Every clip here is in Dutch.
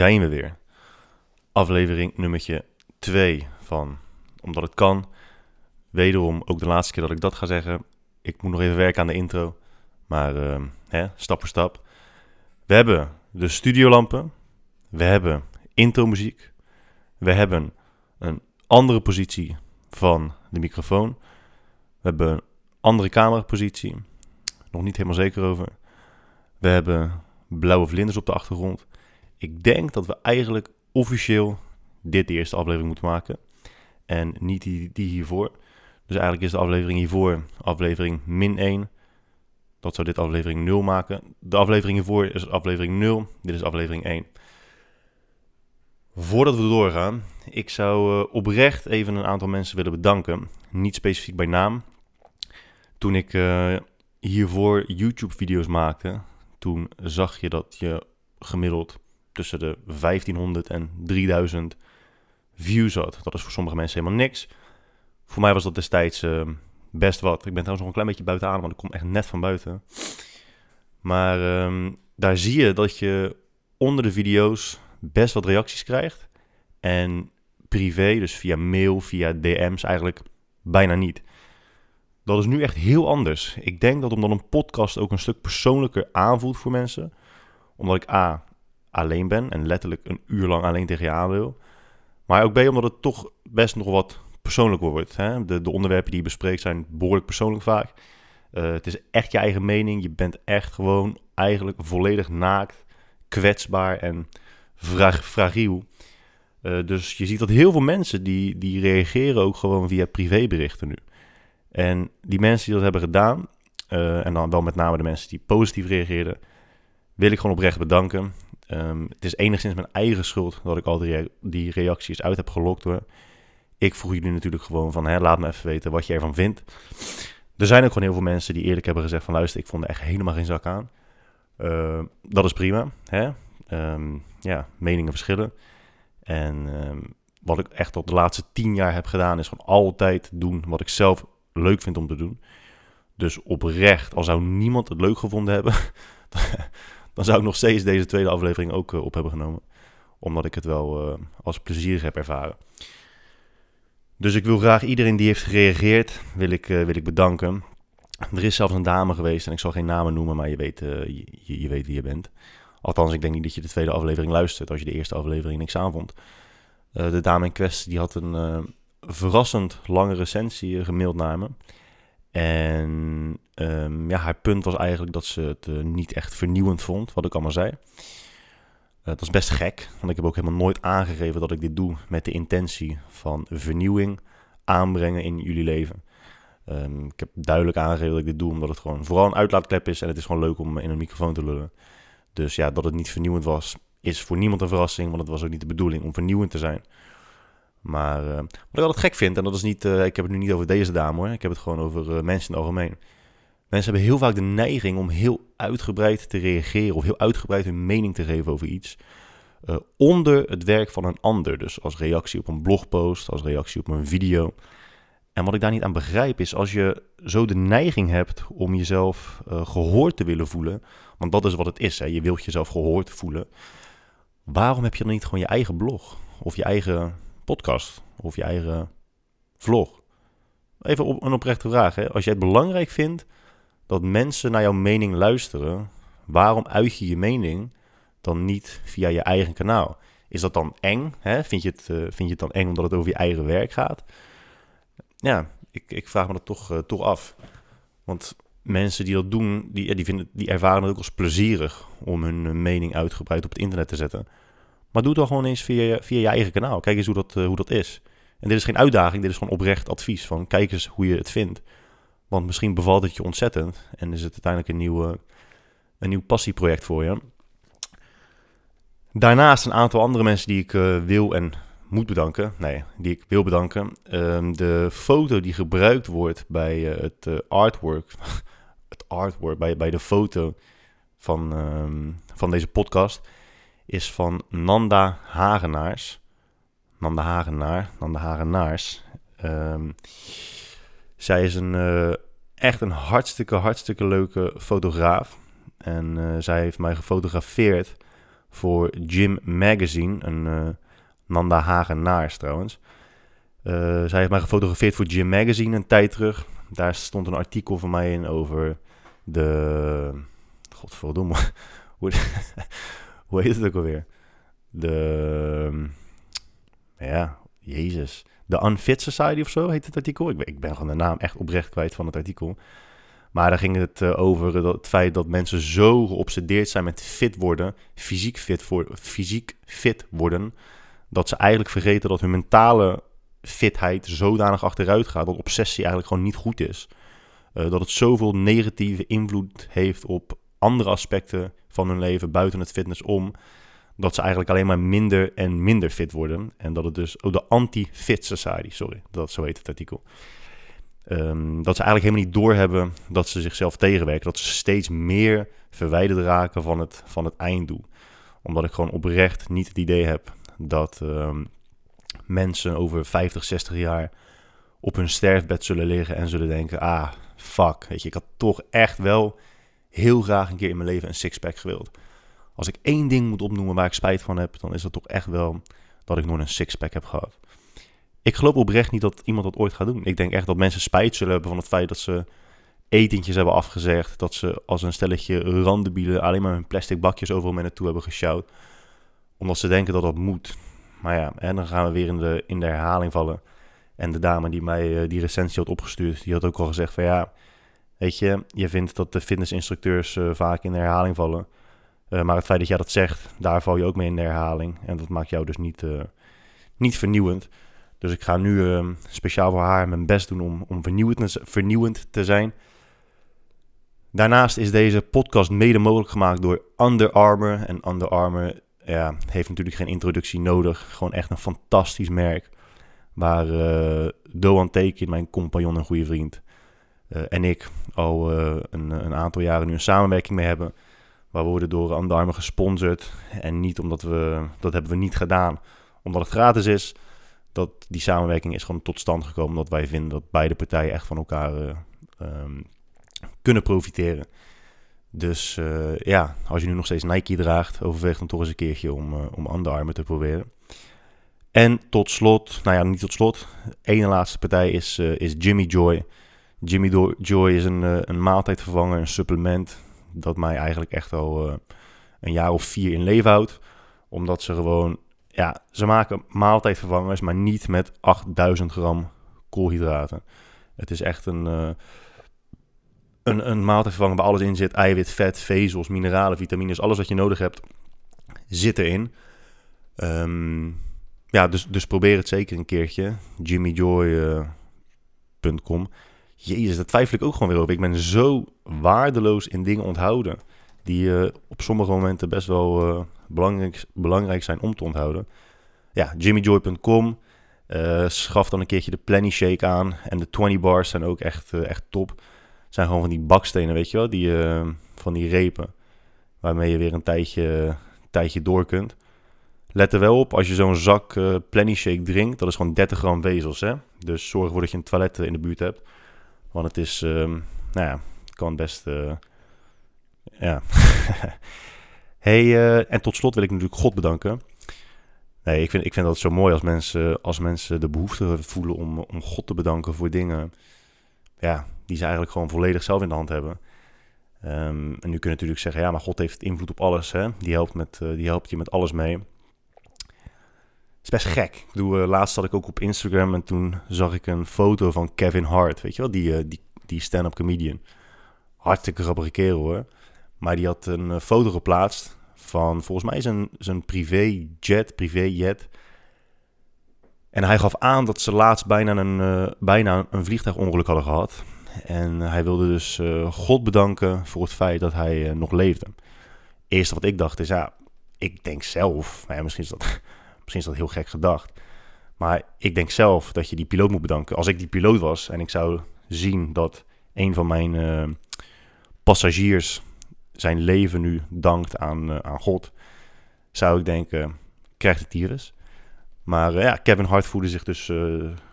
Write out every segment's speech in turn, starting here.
1. En daar zijn we weer. Aflevering nummertje 2 van Omdat het kan. Wederom ook de laatste keer dat ik dat ga zeggen. Ik moet nog even werken aan de intro. Maar uh, hè, stap voor stap. We hebben de studiolampen. We hebben intro-muziek. We hebben een andere positie van de microfoon. We hebben een andere camerapositie. Nog niet helemaal zeker over. We hebben blauwe vlinders op de achtergrond. Ik denk dat we eigenlijk officieel dit de eerste aflevering moeten maken. En niet die, die hiervoor. Dus eigenlijk is de aflevering hiervoor aflevering min 1. Dat zou dit aflevering 0 maken. De aflevering hiervoor is aflevering 0. Dit is aflevering 1. Voordat we doorgaan, ik zou uh, oprecht even een aantal mensen willen bedanken. Niet specifiek bij naam. Toen ik uh, hiervoor YouTube-video's maakte, toen zag je dat je gemiddeld tussen de 1500 en 3000 views had. Dat is voor sommige mensen helemaal niks. Voor mij was dat destijds uh, best wat. Ik ben trouwens nog een klein beetje buiten adem, want ik kom echt net van buiten. Maar um, daar zie je dat je onder de video's best wat reacties krijgt. En privé, dus via mail, via DM's, eigenlijk bijna niet. Dat is nu echt heel anders. Ik denk dat omdat een podcast ook een stuk persoonlijker aanvoelt voor mensen. Omdat ik A, alleen ben en letterlijk een uur lang alleen tegen je aan wil. Maar ook B, omdat het toch best nog wat persoonlijk wordt. Hè? De, de onderwerpen die je bespreekt zijn behoorlijk persoonlijk vaak. Uh, het is echt je eigen mening. Je bent echt gewoon eigenlijk volledig naakt, kwetsbaar en frag fragiel. Uh, dus je ziet dat heel veel mensen die, die reageren ook gewoon via privéberichten nu. En die mensen die dat hebben gedaan, uh, en dan wel met name de mensen die positief reageerden, wil ik gewoon oprecht bedanken. Um, het is enigszins mijn eigen schuld dat ik al die, die reacties uit heb gelokt hoor. Ik vroeg jullie natuurlijk gewoon van, hè, laat me even weten wat je ervan vindt. Er zijn ook gewoon heel veel mensen die eerlijk hebben gezegd van, luister, ik vond er echt helemaal geen zak aan. Uh, dat is prima, hè. Um, ja, meningen verschillen. En wat ik echt al de laatste tien jaar heb gedaan, is gewoon altijd doen wat ik zelf leuk vind om te doen. Dus oprecht, al zou niemand het leuk gevonden hebben, dan zou ik nog steeds deze tweede aflevering ook uh, op hebben genomen. Omdat ik het wel uh, als plezierig heb ervaren. Dus ik wil graag iedereen die heeft gereageerd, wil ik, uh, wil ik bedanken. Er is zelfs een dame geweest, en ik zal geen namen noemen, maar je weet, je, weet wie je bent. Althans, ik denk niet dat je de tweede aflevering luistert als je de eerste aflevering niks aanvond. de dame in kwestie die had een verrassend lange recensie gemaild naar me. En um, ja, haar punt was eigenlijk dat ze het uh, niet echt vernieuwend vond, wat ik allemaal zei. Uh, dat is best gek, want ik heb ook helemaal nooit aangegeven dat ik dit doe met de intentie van vernieuwing aanbrengen in jullie leven. Um, ik heb duidelijk aangegeven dat ik dit doe omdat het gewoon vooral een uitlaatklep is en het is gewoon leuk om in een microfoon te lullen. Dus ja, dat het niet vernieuwend was, is voor niemand een verrassing, want het was ook niet de bedoeling om vernieuwend te zijn. Maar uh, wat ik altijd gek vind, en dat is niet, uh, ik heb het nu niet over deze dame hoor, ik heb het gewoon over uh, mensen in het algemeen. Mensen hebben heel vaak de neiging om heel uitgebreid te reageren of heel uitgebreid hun mening te geven over iets. onder het werk van een ander. Dus als reactie op een blogpost, als reactie op een video. En wat ik daar niet aan begrijp is als je zo de neiging hebt om jezelf gehoord te willen voelen. Want dat is wat het is, hè? je wilt jezelf gehoord voelen. Waarom heb je dan niet gewoon je eigen blog of je eigen podcast of je eigen vlog. Even op, een oprechte vraag. Hè? Als jij het belangrijk vindt dat mensen naar jouw mening luisteren, waarom uit je je mening dan niet via je eigen kanaal? Is dat dan eng? Hè? Vind, je het, uh, vind je het dan eng omdat het over je eigen werk gaat? Ja, ik, ik vraag me dat toch, uh, toch af. Want mensen die dat doen, die, die, vinden, die ervaren het ook als plezierig om hun mening uitgebreid op het internet te zetten. Maar doe het dan gewoon eens via, via je eigen kanaal. Kijk eens hoe dat, uh, hoe dat is. En dit is geen uitdaging, dit is gewoon oprecht advies. Van kijk eens hoe je het vindt. Want misschien bevalt het je ontzettend. En is het uiteindelijk een nieuw, een nieuw passieproject voor je. Daarnaast een aantal andere mensen die ik uh, wil en moet bedanken. Nee, die ik wil bedanken. Um, de foto die gebruikt wordt bij uh, het artwork. het artwork, bij, bij de foto van, um, van deze podcast is van Nanda Hagenaars. Nanda Hagenaar, Nanda Hagenaars. Um, zij is een, uh, echt een hartstikke, hartstikke leuke fotograaf. En zij heeft mij gefotografeerd voor Jim Magazine, een uh, Nanda Hagenaars trouwens. zij heeft mij gefotografeerd voor Jim Magazine een tijd terug. Daar stond een artikel van mij in over de... Godverdomme. Hoe, hoe heet het ook alweer? De... Ja, Jezus. De Unfit Society of zo heet het artikel. Ik, ik ben gewoon de naam echt oprecht kwijt van het artikel. Maar daar ging het uh, over het feit dat mensen zo geobsedeerd zijn met fit worden, fysiek fit, voor, fysiek fit worden, dat ze eigenlijk vergeten dat hun mentale fitheid zodanig achteruit gaat dat obsessie eigenlijk gewoon niet goed is. Uh, dat het zoveel negatieve invloed heeft op andere aspecten van hun leven buiten het fitness om, dat ze eigenlijk alleen maar minder en minder fit worden. En dat het dus, oh, de Anti-Fit Society, sorry, dat zo heet het artikel. Um, dat ze eigenlijk helemaal niet doorhebben dat ze zichzelf tegenwerken. Dat ze steeds meer verwijderd raken van het, van het einddoel. Omdat ik gewoon oprecht niet het idee heb dat um, mensen over 50, 60 jaar op hun sterfbed zullen liggen en zullen denken: ah, fuck, weet je, ik had toch echt wel heel graag een keer in mijn leven een sixpack gewild. Als ik één ding moet opnoemen waar ik spijt van heb, dan is dat toch echt wel dat ik nooit een sixpack heb gehad. Ik geloof oprecht niet dat iemand dat ooit gaat doen. Ik denk echt dat mensen spijt zullen hebben van het feit dat ze etentjes hebben afgezegd. Dat ze als een stelletje randebielen alleen maar hun plastic bakjes overal mee naartoe hebben gesjouwd. Omdat ze denken dat dat moet. Maar ja, en dan gaan we weer in de, in de herhaling vallen. En de dame die mij eh, die recensie had opgestuurd, die had ook al gezegd van ja, weet je, je vindt dat de fitnessinstructeurs uh, vaak in de herhaling vallen. Uh, maar het feit dat jij dat zegt, daar val je ook mee in de herhaling. En dat maakt jou dus niet, niet vernieuwend. Dus ik ga nu uh, speciaal voor haar mijn best doen om, om vernieuwend, vernieuwend te zijn. Daarnaast is deze podcast mede mogelijk gemaakt door Under Armour. En Under Armour heeft natuurlijk geen introductie nodig. Gewoon echt een fantastisch merk. Waar Doan Tekin, mijn compagnon en goede vriend, en ik al uh, een, een, aantal jaren nu een samenwerking mee hebben. Waar we worden door Armour gesponsord. En niet omdat we, dat hebben we niet gedaan omdat het gratis is dat die samenwerking is gewoon tot stand gekomen. Dat wij vinden dat beide partijen echt van elkaar uh, um, kunnen profiteren. Dus ja, als je nu nog steeds Nike draagt, overweeg dan toch eens een keertje om, uh, om Under Armour te proberen. En tot slot, nou ja, niet tot slot, ene laatste partij is, is Jimmy Joy. Jimmy Joy is een, een maaltijdvervanger, een supplement dat mij eigenlijk echt al een jaar of vier in leven houdt. Omdat ze gewoon ja, ze maken maaltijdvervangers, maar niet met 8000 gram koolhydraten. Het is echt een, uh, een, een maaltijdvervanger waar alles in zit. Eiwit, vet, vezels, mineralen, vitamines, alles wat je nodig hebt zit erin. Um, ja, dus, dus probeer het zeker een keertje. jimmyjoy.com Jezus, dat twijfel ik ook gewoon weer over. Ik ben zo waardeloos in dingen onthouden die uh, op sommige momenten best wel uh, belangrijk, belangrijk zijn om te onthouden. Ja, jimmyjoy.com. Uh, eh, schaf dan een keertje de Plenty Shake aan. En de 20 bars zijn ook echt, echt top. Zijn gewoon van die bakstenen, weet je wel. Die, van die repen. Waarmee je weer een tijdje, tijdje door kunt. Let er wel op, als je zo'n zak Plenty Shake drinkt, dat is gewoon 30 gram vezels. Hè? Dus zorg ervoor dat je een toilet in de buurt hebt. Want het is, um, nou ja, kan best ja. hey, uh, en tot slot wil ik natuurlijk God bedanken. Nee, ik vind, ik vind dat zo mooi als mensen, als mensen de behoefte voelen om, om God te bedanken voor dingen ja, die ze eigenlijk gewoon volledig zelf in de hand hebben. Um, en nu kun je natuurlijk zeggen, ja, maar God heeft invloed op alles. Hè? Die, helpt met, uh, die helpt je met alles mee. Best gek. Ik bedoel, uh, laatst zat ik ook op Instagram en toen zag ik een foto van Kevin Hart. Weet je wel, die, uh, die, die stand-up comedian. Hartstikke grappige kerel hoor. Maar die had een eh, foto geplaatst van volgens mij zijn, zijn privéjet, privéjet. En hij gaf aan dat ze laatst bijna een, bijna een vliegtuigongeluk hadden gehad. En hij wilde dus God bedanken voor het feit dat hij nog leefde. Eerst wat ik dacht is, ja, ik denk zelf, nou misschien, is dat, misschien is dat heel gek gedacht. Maar ik denk zelf dat je die piloot moet bedanken. Als ik die piloot was en ik zou zien dat een van mijn passagiers zijn leven nu dankt aan, uh, aan God, zou ik denken, krijgt het virus. Maar uh, ja, Kevin Hart voelde zich dus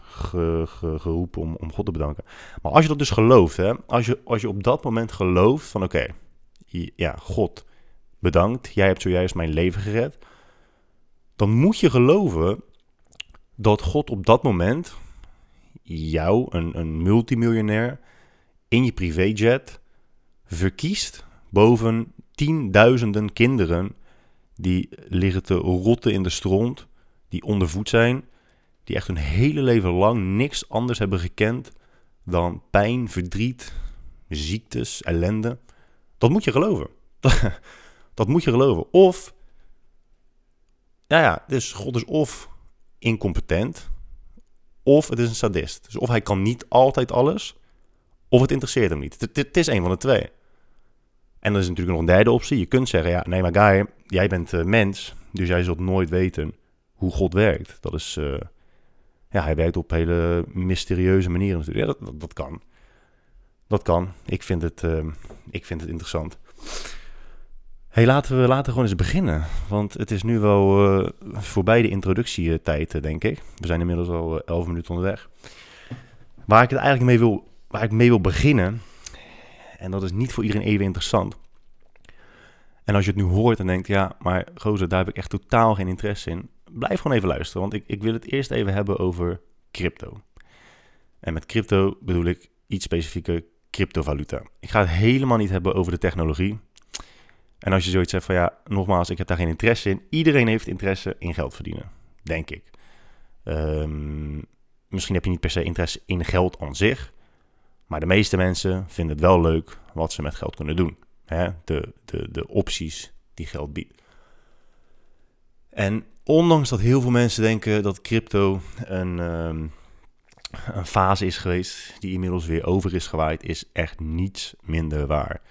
ge, ge, geroepen om, om God te bedanken. Maar als je dat dus gelooft, hè, als, je, als je op dat moment gelooft van oké, ja, God, bedankt, jij hebt zojuist mijn leven gered. Dan moet je geloven dat God op dat moment jou, een, een multimiljonair, in je privéjet verkiest boven tienduizenden kinderen die liggen te rotten in de stront, die ondervoed zijn, die echt hun hele leven lang niks anders hebben gekend dan pijn, verdriet, ziektes, ellende. Dat moet je geloven. dat moet je geloven. Of, ja ja, dus God is of incompetent, of het is een sadist. Dus of hij kan niet altijd alles, of het interesseert hem niet. Het, is een van de twee. En dan is natuurlijk nog een derde optie. Je kunt zeggen, ja, nee, maar guy, jij bent uh, mens, dus jij zult nooit weten hoe God werkt. Dat is, uh, ja, hij werkt op hele mysterieuze manieren natuurlijk. Dat, dat, kan. Dat kan. Ik vind het, uh, ik vind het interessant. Hey, laten we laten gewoon eens beginnen. Want het is nu wel uh, voorbij de introductietijd, denk ik. We zijn inmiddels al 11 minuten onderweg. Waar ik het eigenlijk mee wil, waar ik mee wil beginnen, en dat is niet voor iedereen even interessant. En als je het nu hoort en denkt, ja, maar gozer, daar heb ik echt totaal geen interesse in. Blijf gewoon even luisteren, want ik, ik wil het eerst even hebben over crypto. En met crypto bedoel ik iets specifieke cryptovaluta. Ik ga het helemaal niet hebben over de technologie. En als je zoiets zegt van ja, nogmaals, ik heb daar geen interesse in. Iedereen heeft interesse in geld verdienen, denk ik. Um, misschien heb je niet per se interesse in geld aan zich. Maar de meeste mensen vinden het wel leuk wat ze met geld kunnen doen. Hè? De, de, de opties die geld biedt. En ondanks dat heel veel mensen denken dat crypto een, um, een fase is geweest die inmiddels weer over is gewaaid, is echt niets minder waar.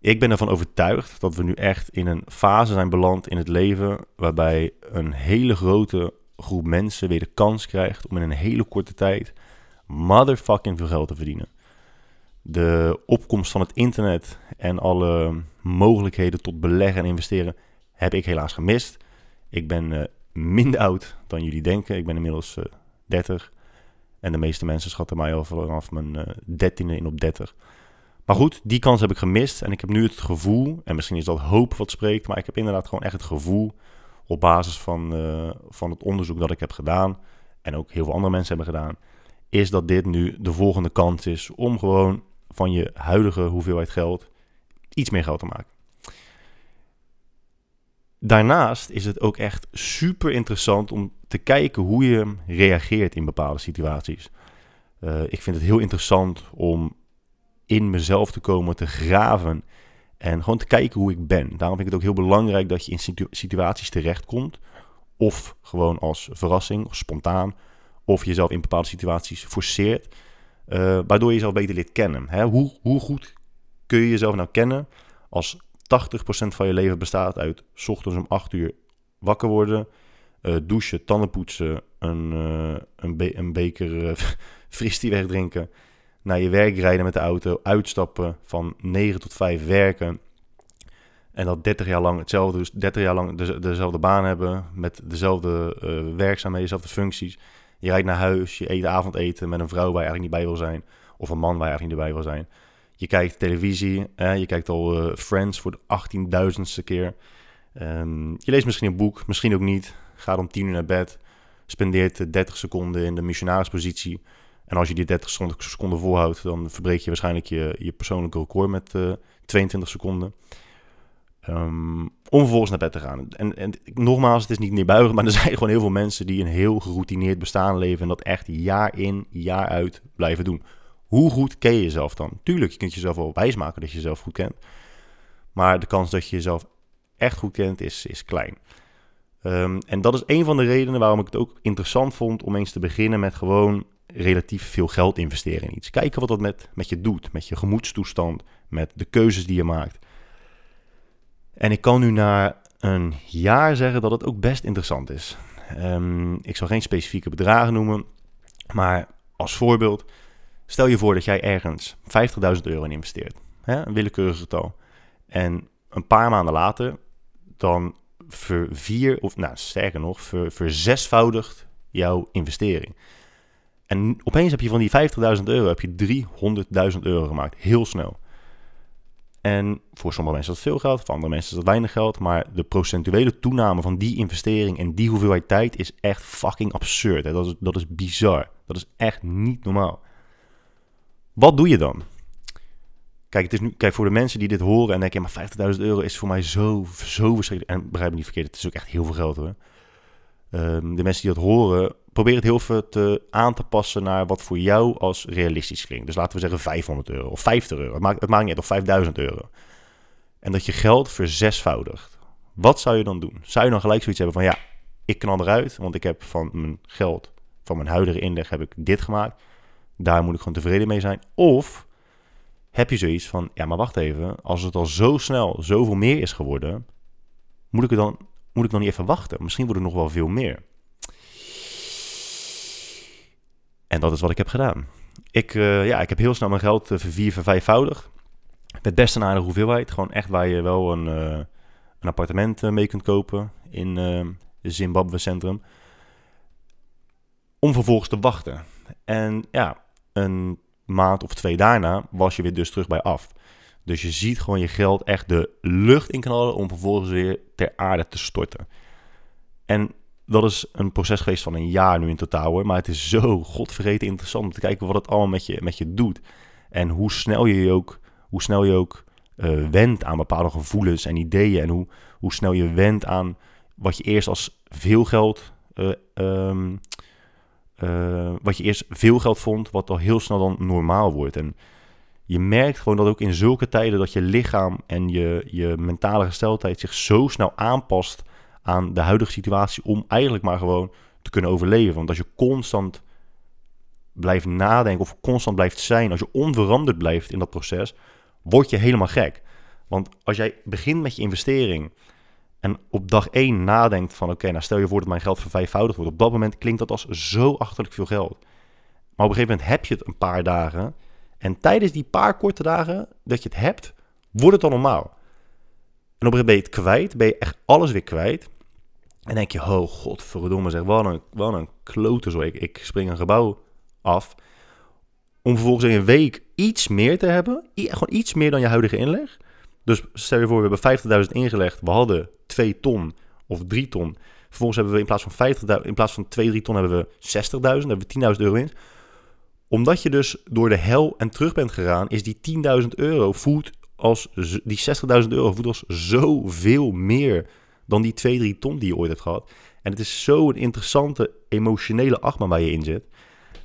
Ik ben ervan overtuigd dat we nu echt in een fase zijn beland in het leven waarbij een hele grote groep mensen weer de kans krijgt om in een hele korte tijd motherfucking veel geld te verdienen. De opkomst van het internet en alle mogelijkheden tot beleggen en investeren heb ik helaas gemist. Ik ben uh, minder oud dan jullie denken. Ik ben inmiddels uh, eh, 30. En de meeste mensen schatten mij al vanaf mijn uh, dertiende in op 30. Maar goed, die kans heb ik gemist. En ik heb nu het gevoel, en misschien is dat hoop wat spreekt, maar ik heb inderdaad gewoon echt het gevoel op basis van, van het onderzoek dat ik heb gedaan. En ook heel veel andere mensen hebben gedaan is dat dit nu de volgende kans is om gewoon van je huidige hoeveelheid geld iets meer geld te maken. Daarnaast is het ook echt super interessant om te kijken hoe je reageert in bepaalde situaties. Uh, ik vind het heel interessant om in mezelf te komen, te graven en gewoon te kijken hoe ik ben. Daarom vind ik het ook heel belangrijk dat je in situ situaties terechtkomt, of gewoon als verrassing of spontaan, of jezelf in bepaalde situaties forceert, uh, waardoor je jezelf beter leert kennen. Hè? Hoe, hoe goed kun je jezelf nou kennen als 80% van je leven bestaat uit s ochtends om 8 uur wakker worden, uh, douchen, tanden poetsen, een, uh, een, een, beker fristie wegdrinken, naar je werk rijden met de auto, uitstappen, van 9 tot 5 werken. En dat 30 jaar lang hetzelfde, dus 30 jaar lang de, dezelfde baan hebben, met dezelfde werkzaamheden, dezelfde functies. Je rijdt naar huis, je eet avondeten met een vrouw waar je eigenlijk niet bij wil zijn. Of een man waar je eigenlijk niet bij wil zijn. Je kijkt televisie, je kijkt al uh, Friends voor de 18.000ste keer. Um, je leest misschien een boek, misschien ook niet. Gaat om 10 uur naar bed. Spendeert 30 seconden in de missionarispositie. En als je die 30 seconden volhoudt, dan verbreek je waarschijnlijk je, je persoonlijke record met uh, eh, 22 seconden. Um, om vervolgens naar bed te gaan. En, en nogmaals, het is niet neerbuigend, maar er zijn gewoon heel veel mensen die een heel geroutineerd bestaan leven en dat echt jaar in, jaar uit blijven doen. Hoe goed ken je jezelf dan? Tuurlijk, je kunt jezelf wel wijsmaken dat je jezelf goed kent. Maar de kans dat je jezelf echt goed kent is, is klein. Um, en dat is een van de redenen waarom ik het ook interessant vond om eens te beginnen met gewoon relatief veel geld investeren in iets. Kijken wat dat met, met je doet, met je gemoedstoestand, met de keuzes die je maakt. En ik kan nu na een jaar zeggen dat het ook best interessant is. Um, ik zal geen specifieke bedragen noemen, maar als voorbeeld, stel je voor dat jij ergens 50.000 euro in investeert, hè, een willekeurig getal. En een paar maanden later, dan vervier, of nou sterker nog, ver, verzesvoudigt jouw investering. En opeens heb je van die 50.000 euro heb je 300.000 euro gemaakt, heel snel. En voor sommige mensen is dat veel geld, voor andere mensen is dat weinig geld. Maar de procentuele toename van die investering en die hoeveelheid tijd is echt fucking absurd. Hè? Dat, is, dat is bizar. Dat is echt niet normaal. Wat doe je dan? Kijk, het is nu, kijk, voor de mensen die dit horen en denken, maar 50.000 euro is voor mij zo, zo verschrikkelijk. En begrijp me niet verkeerd, het is ook echt heel veel geld hoor. Ehm, de mensen die dat horen, probeer het heel veel te, aan te passen naar wat voor jou als realistisch klinkt. Dus laten we zeggen 500 euro of 50 euro. Het maakt, het maakt niet uit, of 5000 euro. En dat je geld verzesvoudigt. Wat zou je dan doen? Zou je dan gelijk zoiets hebben van ja, ik knal eruit, want ik heb van mijn geld, van mijn huidige inleg, heb ik dit gemaakt. Daar moet ik gewoon tevreden mee zijn. Of heb je zoiets van, ja, maar wacht even, als het al zo snel zoveel meer is geworden, moet ik, het dan, moet ik dan niet even wachten? Misschien wordt het nog wel veel meer. En dat is wat ik heb gedaan. Ik, uh, ja, ik heb heel snel mijn geld uh, vervier, vervijfvoudigd. Met best een aardige hoeveelheid. Gewoon echt waar je wel een, uh, een appartement mee kunt kopen in het Zimbabwe Centrum. Om vervolgens te wachten. En ja, een maand of twee daarna was je weer dus terug bij af. Dus je ziet gewoon je geld echt de lucht inknallen om vervolgens weer ter aarde te storten. En dat is een proces geweest van een jaar nu in totaal hoor. Maar het is zo godvergeten interessant om te kijken wat het allemaal met je, met je doet. En hoe snel je je ook, hoe snel je ook uh, wendt aan bepaalde gevoelens en ideeën. En hoe, hoe snel je wendt aan wat je eerst als veel geld uh, um, uh, wat je eerst veel geld vond, wat al heel snel dan normaal wordt. En je merkt gewoon dat ook in zulke tijden dat je lichaam en je, je mentale gesteldheid zich zo snel aanpast aan de huidige situatie om eigenlijk maar gewoon te kunnen overleven. Want als je constant blijft nadenken of constant blijft zijn, als je onveranderd blijft in dat proces, word je helemaal gek. Want als jij begint met je investering en op dag 1 nadenkt van oké, nou stel je voor dat mijn geld vervijfvoudigd wordt. Op dat moment klinkt dat als zo achterlijk veel geld. Maar op een gegeven moment heb je het een paar dagen. En tijdens die paar korte dagen dat je het hebt, wordt het dan normaal. En op een gegeven moment ben je het kwijt, ben je echt alles weer kwijt. En denk je, oh god, verdomme zeg, wat een, een klote zo. Ik, ik spring een gebouw af. Om vervolgens in een week iets meer te hebben. gewoon iets meer dan je huidige inleg. Dus stel je voor, we hebben 50.000 ingelegd. We hadden 2 ton of 3 ton. Vervolgens hebben we in plaats van 50.000, in plaats van 2, 3 ton hebben we 60.000. hebben we 10.000 euro in. Omdat je dus door de hel en terug bent gegaan, is die 10.000 euro voelt als die 60.000 euro voelt als zoveel meer dan die 2, 3 ton die je ooit hebt gehad. En het is zo'n interessante emotionele achtbaan waar je in zit.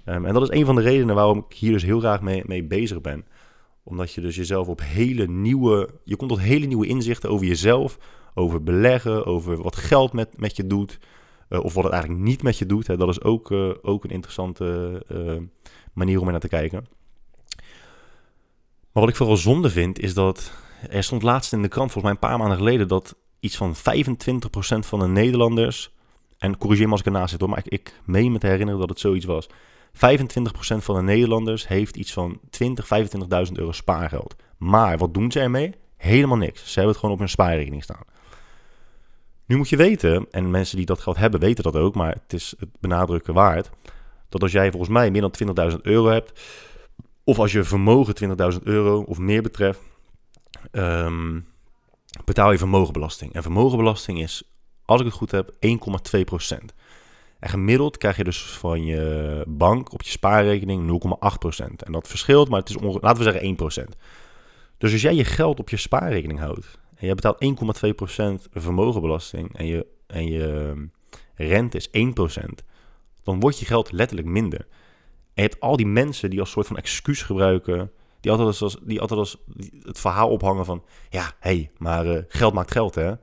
Um, en dat is een van de redenen waarom ik hier dus heel graag mee, mee bezig ben omdat je dus jezelf op hele nieuwe... Je komt tot hele nieuwe inzichten over jezelf, over beleggen, over wat geld met, met je doet. Uh, of wat het eigenlijk niet met je doet. Hè. Dat is ook, uh, ook een interessante uh, manier om er naar te kijken. Maar wat ik vooral zonde vind, is dat... Er stond laatst in de krant, volgens mij een paar maanden geleden... dat iets van 25% van de Nederlanders... En corrigeer me als ik ernaast zit hoor, maar ik, ik meen me te herinneren dat het zoiets was 25% van de Nederlanders heeft iets van 20, 25.000 euro spaargeld. Maar wat doen ze ermee? Helemaal niks. Ze hebben het gewoon op hun spaarrekening staan. Nu moet je weten, en mensen die dat geld hebben weten dat ook, maar het is het benadrukken waard, dat als jij volgens mij meer dan 20.000 euro hebt, of als je vermogen 20.000 euro of meer betreft, um, betaal je vermogenbelasting. En vermogenbelasting is, als ik het goed heb, 1,2 procent. En gemiddeld krijg je dus van je bank op je spaarrekening 0,8%. En dat verschilt, maar het is laten we zeggen 1%. Dus als jij je geld op je spaarrekening houdt en je betaalt 1,2% vermogenbelasting en je, en je ehm, rente is 1%, dan wordt je geld letterlijk minder. En je hebt al die mensen die als soort van excuus gebruiken, die altijd als, die altijd als het verhaal ophangen van, ja, hé, hey, maar uh, geld maakt geld, hè?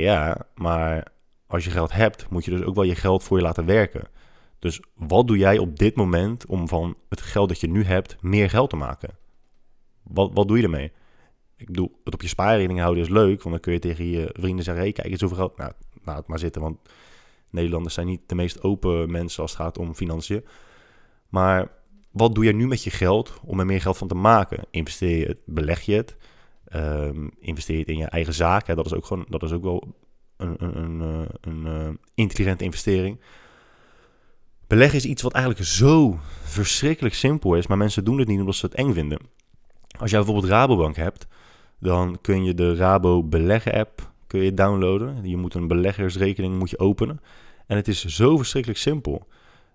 Ja, maar als je geld hebt, moet je dus ook wel je geld voor je laten werken. Dus wat doe jij op dit moment om van het geld dat je nu hebt meer geld te maken? Wat, wat doe je ermee? Ik bedoel, het op je spaarrekening houden is leuk, want dan kun je tegen je vrienden zeggen: hey, kijk eens zoveel geld. Nou, laat het maar zitten, want Nederlanders zijn niet de meest open mensen als het gaat om financiën. Maar wat doe je nu met je geld om er meer geld van te maken? Investeer je het, beleg je het? Um, investeer je het in je eigen zaak? Dat, is ook gewoon, dat is ook wel een, een, een, eh, een uh, intelligente investering. Beleggen is iets wat eigenlijk zo verschrikkelijk simpel is, maar mensen doen het niet omdat ze het eng vinden. Als jij bijvoorbeeld Rabobank hebt, dan kun je de Rabo beleggen app kun je downloaden. Je moet een beleggersrekening moet je openen. En het is zo verschrikkelijk simpel.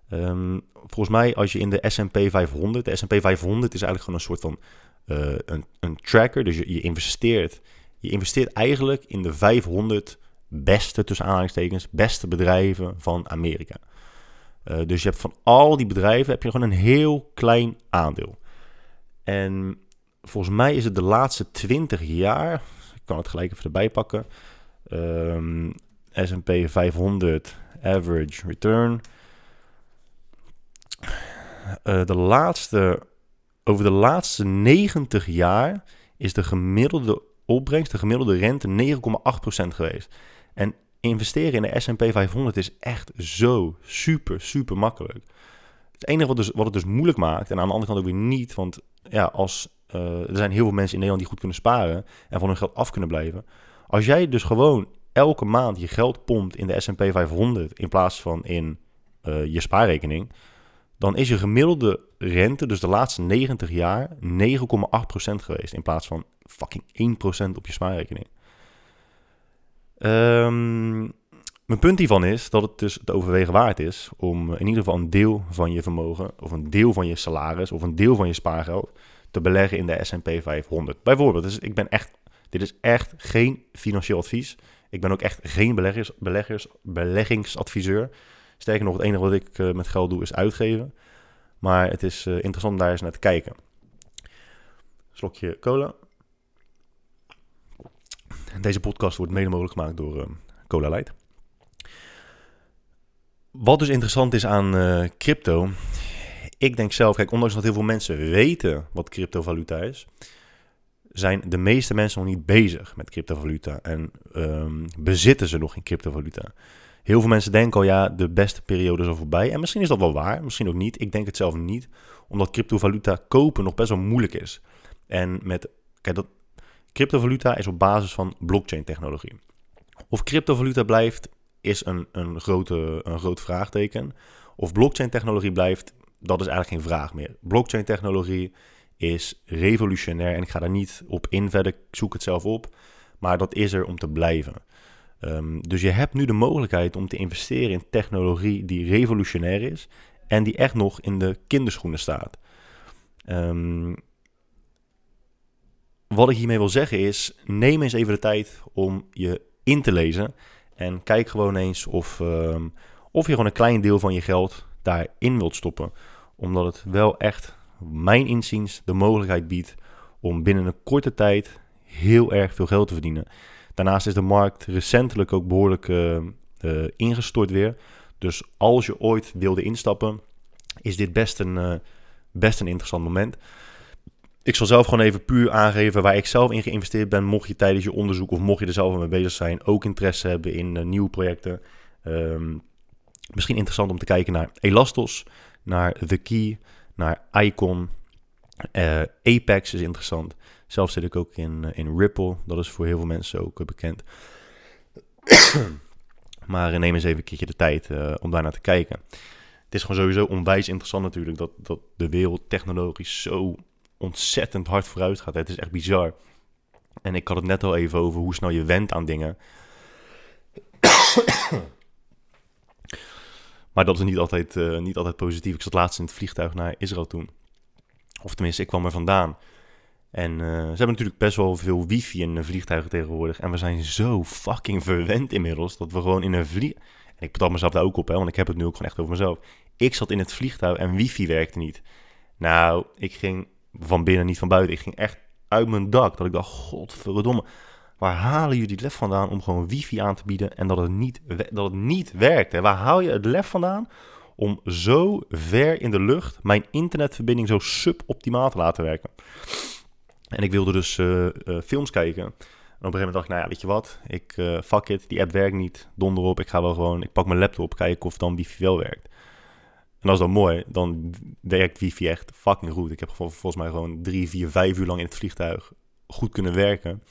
Ehm, volgens mij als je in de S&P 500, de S&P 500 is eigenlijk gewoon een soort van uh, een, een, tracker. Dus je, investeert, je investeert eigenlijk in de 500 beste, tussen aanhalingstekens, beste bedrijven van Amerika. Uh, dus je hebt van al die bedrijven heb je gewoon een heel klein aandeel. En volgens mij is het de laatste 20 jaar, ik kan het gelijk even erbij pakken, um, S&P 500 average return. Uh, de laatste, over de laatste 90 jaar is de gemiddelde opbrengst, de gemiddelde rente 9,8% geweest. En investeren in de S&P 500 is echt zo super, super makkelijk. Het enige wat, dus, wat het dus moeilijk maakt, en aan de andere kant ook weer niet, want ja, als, uh, er zijn heel veel mensen in Nederland die goed kunnen sparen en van hun geld af kunnen blijven. Als jij dus gewoon elke maand je geld pompt in de S&P 500 in plaats van in uh, je spaarrekening, dan is je gemiddelde rente, dus de laatste 90 jaar, 9,8% geweest in plaats van fucking 1% op je spaarrekening. Um, mijn punt hiervan is dat het dus het overwegen waard is om in ieder geval een deel van je vermogen, of een deel van je salaris, of een deel van je spaargeld te beleggen in de S&P 500. Bijvoorbeeld, dus ik ben echt, dit is echt geen financieel advies. Ik ben ook echt geen beleggers, beleggers, beleggingsadviseur. Sterker nog, het enige wat ik uh, met geld doe is uitgeven. Maar het is uh, interessant om daar eens naar te kijken. Slokje cola. Deze podcast wordt mede mogelijk gemaakt door uh, Cola Light. Wat dus interessant is aan crypto. Ik denk zelf, kijk, ondanks dat heel veel mensen weten wat cryptovaluta is, zijn de meeste mensen nog niet bezig met cryptovaluta en um, bezitten ze nog geen cryptovaluta. Heel veel mensen denken al, ja, de beste periode is al voorbij. En misschien is dat wel waar, misschien ook niet. Ik denk het zelf niet, omdat cryptovaluta kopen nog best wel moeilijk is. En met, kijk, dat, cryptovaluta is op basis van blockchain technologie. Of cryptovaluta blijft, is een, een, grote, een groot vraagteken. Of blockchain technologie blijft, dat is eigenlijk geen vraag meer. Blockchain technologie is revolutionair en ik ga daar niet op in verder, zoek het zelf op. Maar dat is er om te blijven. Um, dus je hebt nu de mogelijkheid om te investeren in technologie die revolutionair is en die echt nog in de kinderschoenen staat. Um, wat ik hiermee wil zeggen is, neem eens even de tijd om je in te lezen en kijk gewoon eens of, um, of je gewoon een klein deel van je geld daarin wilt stoppen. Omdat het wel echt, mijn inziens, de mogelijkheid biedt om binnen een korte tijd heel erg veel geld te verdienen. Daarnaast is de markt recentelijk ook behoorlijk uh, uh, ingestort weer. Dus als je ooit wilde instappen, is dit best een, uh, best een interessant moment. Ik zal zelf gewoon even puur aangeven waar ik zelf in geïnvesteerd ben. Mocht je tijdens je onderzoek of mocht je er zelf mee bezig zijn, ook interesse hebben in nieuwe projecten. Um, misschien interessant om te kijken naar Elastos, naar The Key, naar Icon. Apex is interessant. Zelf zit ik ook in, eh, in Ripple. Dat is voor heel veel mensen ook eh, bekend. maar neem eens even een keertje de tijd om daar naar te kijken. Het is gewoon sowieso onwijs interessant natuurlijk dat, dat de wereld technologisch zo ontzettend hard vooruit gaat. Het is echt bizar. En ik had het net al even over hoe snel je went aan dingen. Maar dat is niet altijd, uh, niet altijd positief. Ik zat laatst in het vliegtuig naar Israël toen. Of tenminste, ik kwam er vandaan. En uh, ze hebben natuurlijk best wel veel wifi in vliegtuigen tegenwoordig. En we zijn zo fucking verwend inmiddels dat we gewoon in een vlieg... En ik betrap mezelf daar ook op, hè, want ik heb het nu ook gewoon echt over mezelf. Ik zat in het vliegtuig en wifi werkte niet. Nou, ik ging van binnen, niet van buiten. Ik ging echt uit mijn dak. Dat ik dacht, godverdomme, waar halen jullie het lef vandaan om gewoon wifi aan te bieden en dat het niet, dat het niet werkt? Hè? Waar haal je het lef vandaan om zo ver in de lucht mijn internetverbinding zo suboptimaal te laten werken? En ik wilde dus uh, uh, films kijken. En op een gegeven moment dacht ik, nou ja, weet je wat? Ik, uh, fuck it, die app werkt niet. Donder op, ik ga wel gewoon, ik pak mijn laptop, kijken of dan wifi wel werkt. En dat is dan mooi, dan werkt wifi echt fucking goed. Ik heb volgens mij gewoon drie, vier, vijf uur lang in het vliegtuig goed kunnen werken.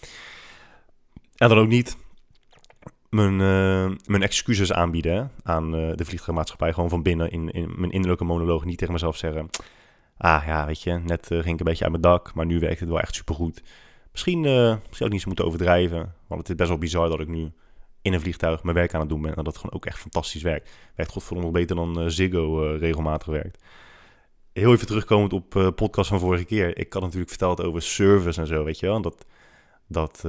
En dan ook niet mijn, mijn excuses aanbieden aan de vliegtuigmaatschappij. Gewoon van binnen in, in mijn innerlijke monoloog niet tegen mezelf zeggen ah ja, weet je, net ging ik een beetje uit mijn dak, maar nu werkt het wel echt supergoed. Misschien zou ik niet zo moeten overdrijven, want het is best wel bizar dat ik nu in een vliegtuig mijn werk aan het doen ben. En dat het gewoon ook echt fantastisch werkt. Werkt godverdomme beter dan Ziggo regelmatig werkt. Heel even terugkomend op podcast van vorige keer. Ik had natuurlijk verteld over service en zo, weet je wel. Dat, dat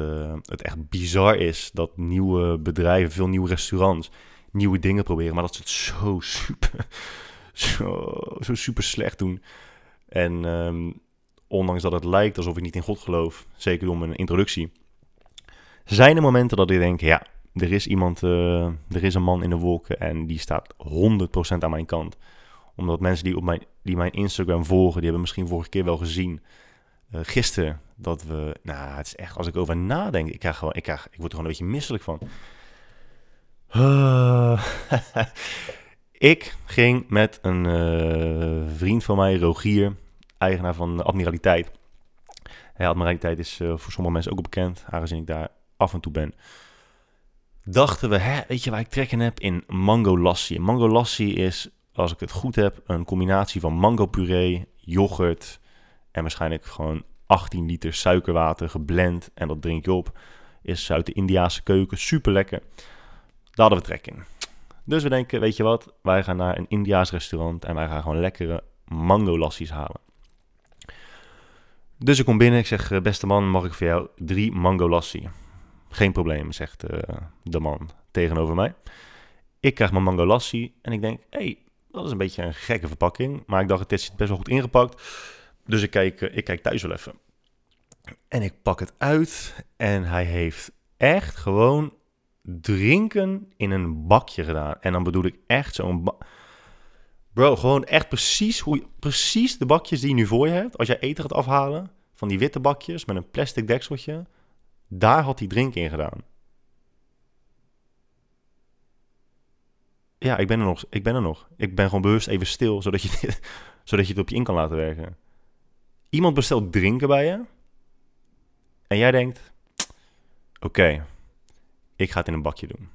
het echt bizar is dat nieuwe bedrijven, veel nieuwe restaurants, nieuwe dingen proberen. Maar dat ze het zo super, zo, zo super slecht doen. En um, ondanks dat het lijkt alsof ik niet in God geloof, zeker door mijn introductie, zijn er momenten dat ik denk, ja, er is iemand, uh, er is een man in de wolken en die staat 100% aan mijn kant. Omdat mensen die, op mijn, die mijn Instagram volgen, die hebben misschien vorige keer wel gezien, uh, gisteren, dat we, nou, het is echt, als ik over nadenk, ik, krijg gewoon, ik, krijg, ik word er gewoon een beetje misselijk van. Uh, ik ging met een uh, vriend van mij, Rogier, eigenaar van Admiraliteit. Ja, Admiraliteit is voor sommige mensen ook bekend, aangezien ik daar af en toe ben. Dachten we, hè, weet je waar ik trek in heb? In mango lassi. Mango lassi is, als ik het goed heb, een combinatie van mango puree, yoghurt en waarschijnlijk gewoon 18 liter suikerwater geblend. En dat drink je op. Is uit de Indiaanse keuken, super lekker. Daar hadden we trek in. Dus we denken, weet je wat, wij gaan naar een Indiaas restaurant en wij gaan gewoon lekkere mango lassies halen. Dus ik kom binnen, ik zeg, eh, beste man, mag ik voor jou drie mango lassi? Geen probleem, zegt uh, de man tegenover mij. Ik krijg mijn mango lassi en ik denk, hé, hey, dat is een beetje een gekke verpakking. Maar ik dacht, het is best wel goed ingepakt. Dus ik kijk, uh, ik kijk thuis wel even. En ik pak het uit en hij heeft echt gewoon drinken in een bakje gedaan. En dan bedoel ik echt zo'n... Bro, gewoon echt precies, hoe, precies de bakjes die je nu voor je hebt. Als jij eten gaat afhalen, van die witte bakjes met een plastic dekseltje. Daar had hij drink in gedaan. Ja, ik ben er nog. Ik ben er nog. Ik ben gewoon bewust even stil, zodat je, zodat je het op je in kan laten werken. Iemand bestelt drinken bij je. En jij denkt, oké, ik ga het in een bakje doen.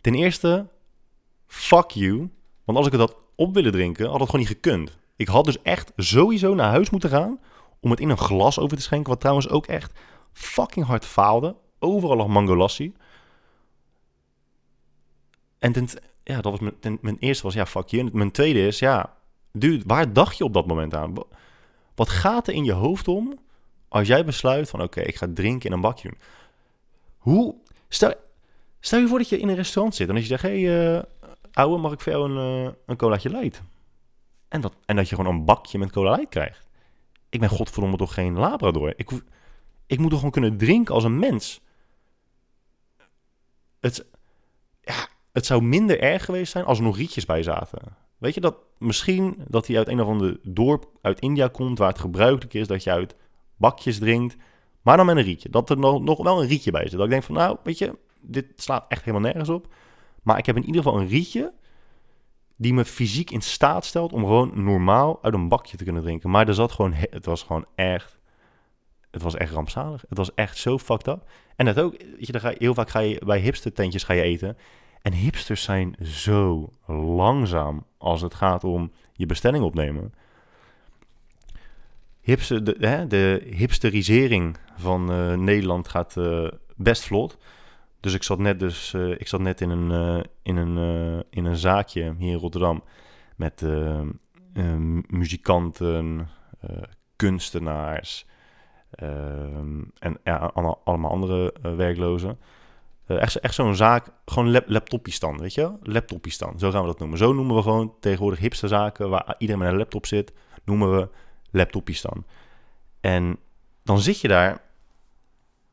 Ten eerste, fuck you. Want als ik het had op willen drinken, had het gewoon niet gekund. Ik had dus echt sowieso naar huis moeten gaan om het in een glas over te schenken. Wat trouwens ook echt fucking hard faalde. Overal lag mango lassi. En ten, ja, dat was mijn, mijn eerste was, ja, fuck you. En mijn tweede is, ja, dude, waar dacht je op dat moment aan? Wat gaat er in je hoofd om als jij besluit van, oké, ik ga drinken in een bakje Hoe, stel, stel je voor dat je in een restaurant zit en als je zegt, hé, hey, uh, ouwe, mag ik voor jou een, uh, een colaatje light? En dat, en dat je gewoon een bakje met cola light krijgt. Ik ben godverdomme toch geen labrador. Ik, ik moet toch gewoon kunnen drinken als een mens. Het, ja, het zou minder erg geweest zijn als er nog rietjes bij zaten. Weet je dat misschien dat hij uit een of ander dorp uit India komt waar het gebruikelijk is dat je uit bakjes drinkt, maar dan met een rietje. Dat er nog, nog wel een rietje bij zit. Dat ik denk van nou, weet je, dit slaat echt helemaal nergens op. Maar ik heb in ieder geval een rietje die me fysiek in staat stelt om gewoon normaal uit een bakje te kunnen drinken. Maar er zat gewoon, het was gewoon echt, het was echt rampzalig. Het was echt zo fucked up. En dat ook, weet je, ga je, heel vaak ga je bij hipster tentjes ga je eten. En hipsters zijn zo langzaam als het gaat om je bestelling opnemen. Hipster, de, hè, de hipsterisering van uh, Nederland gaat uh, best vlot. Dus ik zat net, dus, uh, ik zat net in, een, in, een, in een zaakje hier in Rotterdam met muzikanten, kunstenaars en ja, allemaal andere werklozen. Echt echt zo'n zaak, gewoon lap, laptopjestan, weet je wel? Laptopjestan, zo gaan we dat noemen. Zo noemen we gewoon tegenwoordig hipste zaken waar iedereen met een laptop zit, noemen we laptopjestan. En dan zit je daar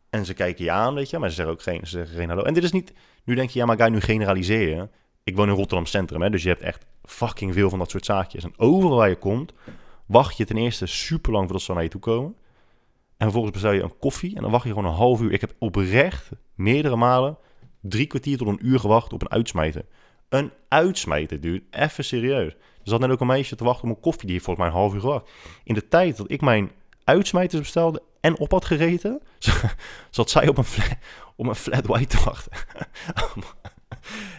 en ze kijken je aan, weet je, maar ze zeggen ook geen, ze zeggen geen hallo. En dit is niet, nu denk je, ja, maar ga je nu generaliseren? Ik woon in Rotterdam Centrum, hè, dus je hebt echt fucking veel van dat soort zaakjes. En overal waar je komt, wacht je ten eerste super lang voordat ze naar je toe komen. En vervolgens bestel je een koffie en dan wacht je gewoon een half uur. Ik heb oprecht meerdere malen drie kwartier tot een uur gewacht op een uitsmijter. Een uitsmijter, dude. Even serieus. Er zat net ook een meisje te wachten op een koffie. Die heeft volgens mij een half uur gewacht. In de tijd dat ik mijn uitsmijters bestelde en op had gereten, zat zij op een flat, op een flat white te wachten.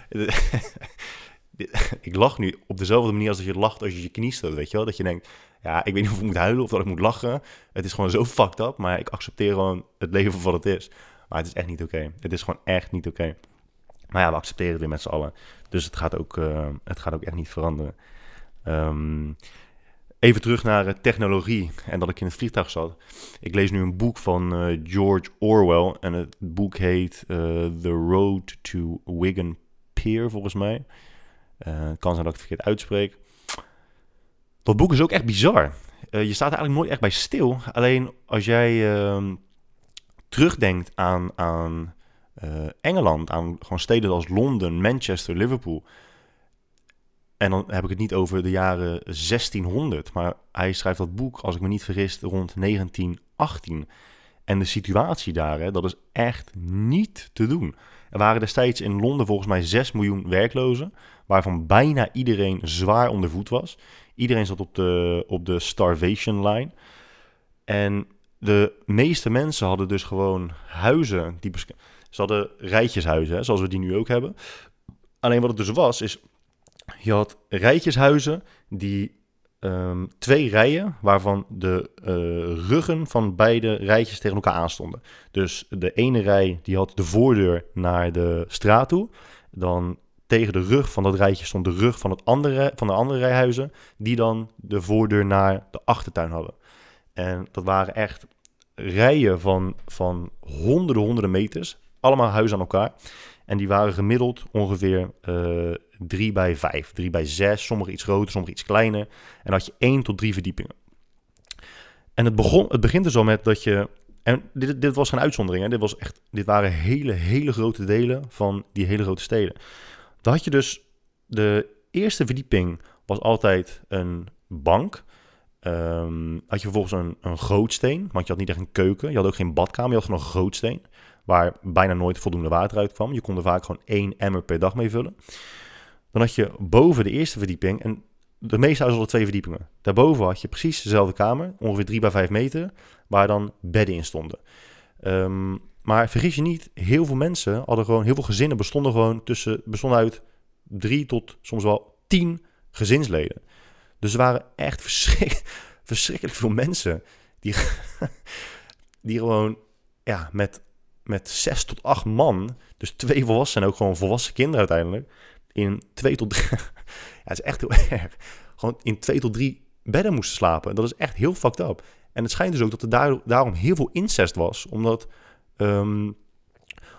ik lach nu op dezelfde manier als dat je lacht als je je knie weet je wel? Dat je denkt, ja, ik weet niet of ik moet huilen of dat ik moet lachen. Het is gewoon zo fucked up, maar ik accepteer gewoon het leven voor wat het is. Maar het is echt niet oké. Het is gewoon echt niet oké. Maar ja, we accepteren het weer met z'n allen. Dus het gaat ook, uh, het gaat ook echt niet veranderen. Um, even terug naar uh, technologie en dat ik in het vliegtuig zat. Ik lees nu een boek van uh, George Orwell. En het boek heet The Road to Wigan Pier, volgens mij. kan zijn dat ik het verkeerd uitspreek. Dat boek is ook echt bizar. je staat er eigenlijk nooit echt bij stil. Alleen als jij ehm, terugdenkt aan, aan uh, Engeland, aan gewoon steden als Londen, Manchester, Liverpool. En dan heb ik het niet over de jaren 1600, maar hij schrijft dat boek, als ik me niet vergis, rond 1918. En de situatie daar, hè, dat is echt niet te doen. Er waren destijds in Londen volgens mij 6 miljoen werklozen, waarvan bijna iedereen zwaar onder voet was. Iedereen zat op de, op de starvation line. En de meeste mensen hadden dus gewoon huizen. Die ze hadden rijtjeshuizen, zoals we die nu ook hebben. Alleen wat het dus was, is je had rijtjeshuizen die um, twee rijen, waarvan de uh, ruggen van beide rijtjes tegen elkaar aanstonden. Dus de ene rij die had de voordeur naar de straat toe. Dan tegen de rug van dat rijtje stond de rug van, het andere, van de andere rijhuizen, die dan de voordeur naar de achtertuin hadden. En dat waren echt rijen van, van honderden, honderden meters. Allemaal huizen aan elkaar. En die waren gemiddeld ongeveer uh, 3 bij 5, 3 bij 6. Sommige iets groter, sommige iets kleiner. En dan had je 1 tot 3 verdiepingen. En het, begon, het begint dus al met dat je. En dit, dit was geen uitzondering. Hè? Dit, was echt, dit waren hele, hele grote delen van die hele grote steden. Dan had je dus. De eerste verdieping was altijd een bank. Um, had je vervolgens een, een grootsteen, want je had niet echt een keuken. Je had ook geen badkamer, je had gewoon een grootsteen. Waar bijna nooit voldoende water uit kwam. Je kon er vaak gewoon één emmer per dag mee vullen. Dan had je boven de eerste verdieping, en de meeste huizen hadden twee verdiepingen. Daarboven had je precies dezelfde kamer, ongeveer 3 bij 5 meter, waar dan bedden in stonden. Um, maar vergis je niet, heel veel mensen hadden gewoon, heel veel gezinnen bestonden gewoon tussen, bestonden uit drie tot soms wel tien gezinsleden. Dus er waren echt verschrik, verschrikkelijk veel mensen die, die gewoon ja, met, met zes tot acht man, dus twee volwassenen en ook gewoon volwassen kinderen uiteindelijk, in twee tot drie, ja, het is echt heel erg, gewoon in twee tot drie bedden moesten slapen. Dat is echt heel fucked up. En het schijnt dus ook dat er daar, daarom heel veel incest was, omdat, um,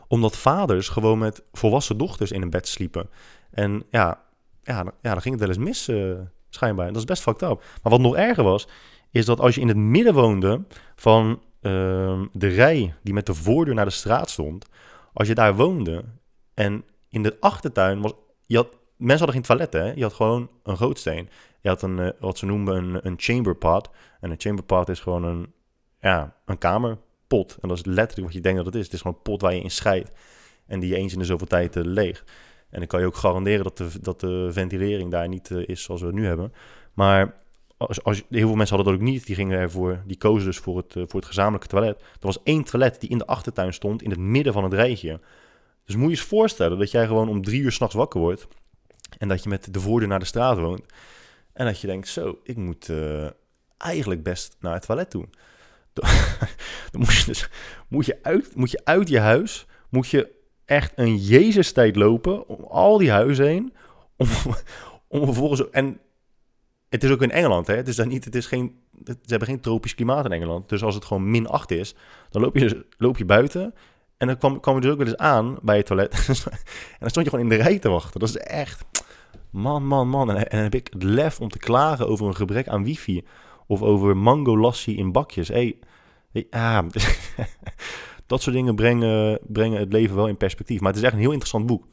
omdat vaders gewoon met volwassen dochters in een bed sliepen. En ja, ja, ja dan ging het wel eens mis, uh, schijnbaar. Dat is best fucked up. Maar wat nog erger was, is dat als je in het midden woonde van uh, de rij die met de voordeur naar de straat stond, als je daar woonde en in de achtertuin was, je had, mensen hadden geen toiletten, hè? je had gewoon een gootsteen. Je had een, uh, wat ze noemen een, een chamber pot. En een chamber pot is gewoon een, ja, een kamerpot. En dat is letterlijk wat je denkt dat het is. Het is gewoon een pot waar je in scheidt. En die je eens in de zoveel tijd uh, leeg. En ik kan je ook garanderen dat de, dat de ventilering daar niet uh, is zoals we het nu hebben. Maar als, als, heel veel mensen hadden dat ook niet. Die gingen ervoor, die kozen dus voor het, uh, voor het gezamenlijke toilet. Er was één toilet die in de achtertuin stond, in het midden van het rijtje. Dus moet je eens voorstellen dat jij gewoon om drie uur s'nachts wakker wordt. En dat je met de voordeur naar de straat woont. En dat je denkt, zo, ik moet eigenlijk best naar het toilet toe. Dan moet je, dus, moet, je uit, moet je uit je huis, moet je echt een Jezus-tijd lopen om al die huizen heen. Om, om vervolgens. En het is ook in Engeland, hè? Het is, daar niet, het is geen, ze hebben geen tropisch klimaat in Engeland. Dus als het gewoon min 8 is, dan loop je, dus, loop je buiten. En dan kwam, kwam je dus ook wel eens aan bij het toilet. en dan stond je gewoon in de rij te wachten. Dat is echt. Man, man, man. En, en dan heb ik het lef om te klagen over een gebrek aan wifi. Of over mango lassi in bakjes. Ah, dat soort dingen brengen, brengen het leven wel in perspectief. Maar het is echt een heel interessant boek.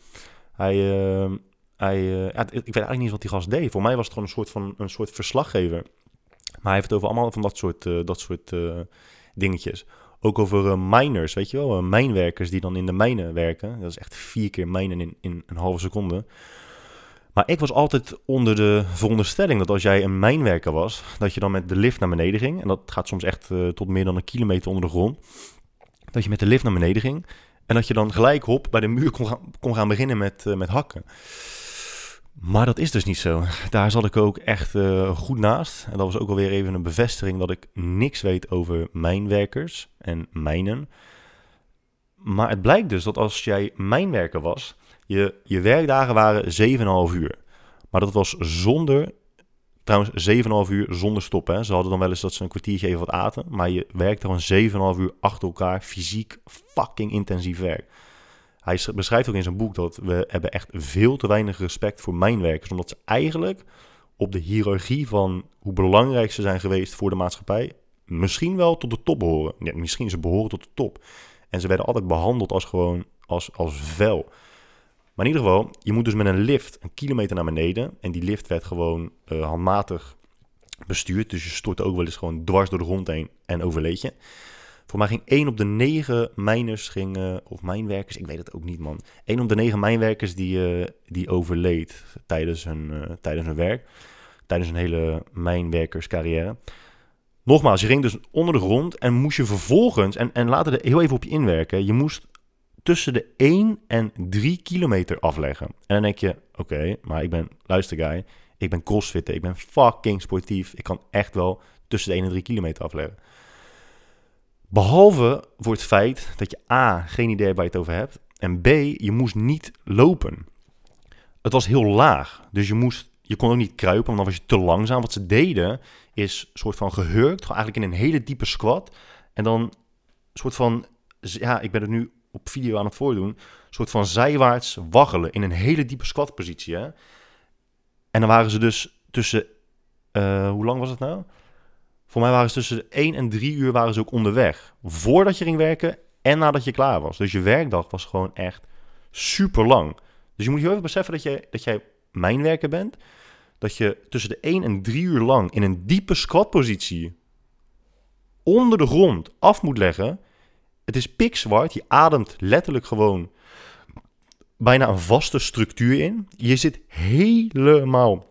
Hij, uh, hij, ja, ik weet eigenlijk niet wat die gast deed. Voor mij was het gewoon een soort, van, een soort verslaggever. Maar hij heeft het over allemaal van dat soort, uh, dat soort dingetjes. Ook over miners, weet je wel. mijnwerkers die dan in de mijnen werken. Dat is echt vier keer mijnen in, in een halve seconde. Maar ik was altijd onder de veronderstelling dat als jij een mijnwerker was, dat je dan met de lift naar beneden ging. En dat gaat soms echt tot meer dan een kilometer onder de grond dat je met de lift naar beneden ging. En dat je dan gelijk hop bij de muur kon gaan, kon gaan beginnen met, uh, met hakken. Maar dat is dus niet zo. Daar zat ik ook echt uh, goed naast. En dat was ook alweer even een bevestiging dat ik niks weet over mijnwerkers en mijnen. Maar het blijkt dus dat als jij mijnwerker was, je, je werkdagen waren 7,5 uur. Maar dat was zonder, trouwens 7,5 uur zonder stoppen. Ze hadden dan wel eens dat ze een kwartiertje even wat aten. Maar je werkte gewoon 7,5 uur achter elkaar, fysiek fucking intensief werk. Hij beschrijft ook in zijn boek dat we hebben echt veel te weinig respect voor mijnwerkers. Omdat ze eigenlijk op de hiërarchie van hoe belangrijk ze zijn geweest voor de maatschappij... misschien wel tot de top behoren. Misschien ze behoren tot de top. En ze werden altijd behandeld als gewoon als, als vuil. Maar in ieder geval, je moet dus met een lift een kilometer naar beneden. En die lift werd gewoon uh, handmatig bestuurd. Dus je stortte ook wel eens gewoon dwars door de grond heen en overleed je. Voor mij ging één op de negen mijners, ging, of mijnwerkers, ik weet het ook niet man. Eén op de negen mijnwerkers die, uh, die overleed tijdens hun, uh, tijdens hun werk. Tijdens een hele mijnwerkerscarrière. Nogmaals, je ging dus onder de grond en moest je vervolgens, en, en laten er heel even op je inwerken, je moest tussen de 1 en 3 kilometer afleggen. En dan denk je, oké, maar ik ben, luister guy, ik ben crossfitter, ik ben fucking sportief. Ik kan echt wel tussen de 1 en 3 kilometer afleggen. Behalve voor het feit dat je A, geen idee waar je het over hebt. En B, je moest niet lopen. Het was heel laag. Dus je, moest, je kon ook niet kruipen, want dan was je te langzaam. Wat ze deden, is soort van gehurkt. Eigenlijk in een hele diepe squat. En dan soort van, ja, ik ben het nu op video aan het voordoen. soort van zijwaarts waggelen in een hele diepe squatpositie. Hè? En dan waren ze dus tussen, uh, hoe lang was het nou? Voor mij waren ze tussen 1 en 3 uur waren ze ook onderweg. Voordat je ging werken en nadat je klaar was. Dus je werkdag was gewoon echt super lang. Dus je moet je even beseffen dat, je, dat jij mijnwerker bent. Dat je tussen de 1 en 3 uur lang in een diepe squatpositie onder de grond af moet leggen. Het is pikzwart. Je ademt letterlijk gewoon bijna een vaste structuur in. Je zit helemaal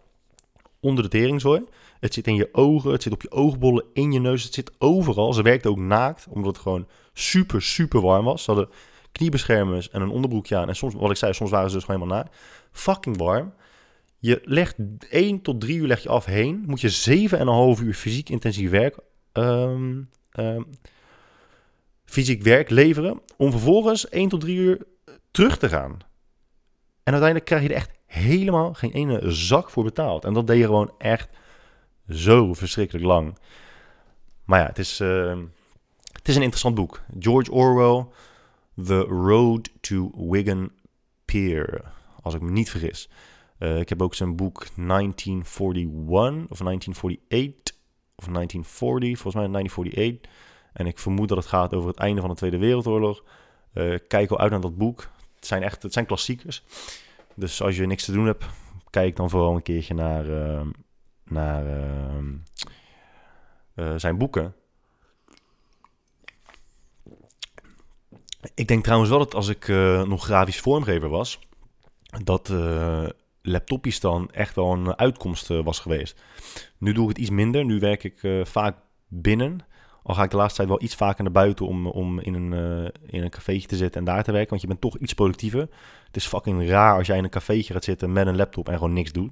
onder de teringzooi. Het zit in je ogen, het zit op je oogbollen, in je neus, het zit overal. Ze werkte ook naakt, omdat het gewoon super, super warm was. Ze hadden kniebeschermers en een onderbroekje aan. En soms, wat ik zei, soms waren ze dus gewoon helemaal naakt. Fucking warm. Je legt 1 tot 3 uur leg je af heen. Moet je 7,5 uur fysiek intensief werk, um, um, fysiek werk leveren. Om vervolgens 1 tot 3 uur terug te gaan. En uiteindelijk krijg je er echt helemaal geen ene zak voor betaald. En dat deed je gewoon echt zo verschrikkelijk lang. Maar ja, het is, uh, het is een interessant boek. George Orwell, The Road to Wigan Pier. Als ik me niet vergis. Uh, ik heb ook zijn boek 1941 of 1948 of 1940, volgens mij 1948. En ik vermoed dat het gaat over het einde van de Tweede Wereldoorlog. Uh, kijk al uit naar dat boek. Het zijn echt, het zijn klassiekers. Dus als je niks te doen hebt, kijk dan vooral een keertje naar, uh, naar ehm, eh, zijn boeken. Ik denk trouwens wel dat als ik uh, nog grafisch vormgever was, dat uh, Laptopistan echt wel een uitkomst was geweest. Nu doe ik het iets minder. Nu werk ik vaak binnen. Al ga ik de laatste tijd wel iets vaker naar buiten om, om in, een, in een cafeetje te zitten en daar te werken. Want je bent toch iets productiever. Het is fucking raar als jij in een cafeetje gaat zitten met een laptop en gewoon niks doet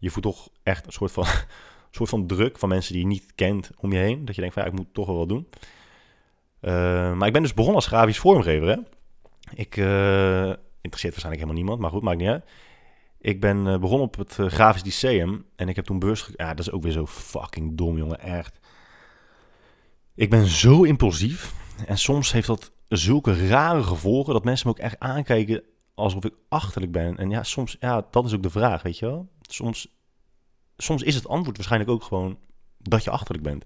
je voelt toch echt een soort van, soort van druk van mensen die je niet kent om je heen. Dat je denkt van ja, ik moet toch wel wat doen. Uh, maar ik ben dus begonnen als grafisch vormgever. Hè? Ik uh, interesseert waarschijnlijk helemaal niemand, maar goed, maakt niet uit. Ik ben uh, begonnen op het grafisch lyceum en ik heb toen beurs... Ja, dat is ook weer zo fucking dom, jongen, echt. Ik ben zo impulsief en soms heeft dat zulke rare gevolgen dat mensen me ook echt aankijken alsof ik achterlijk ben. En ja, soms, ja, dat is ook de vraag, weet je wel soms, soms is het antwoord waarschijnlijk ook gewoon dat je achterlijk bent.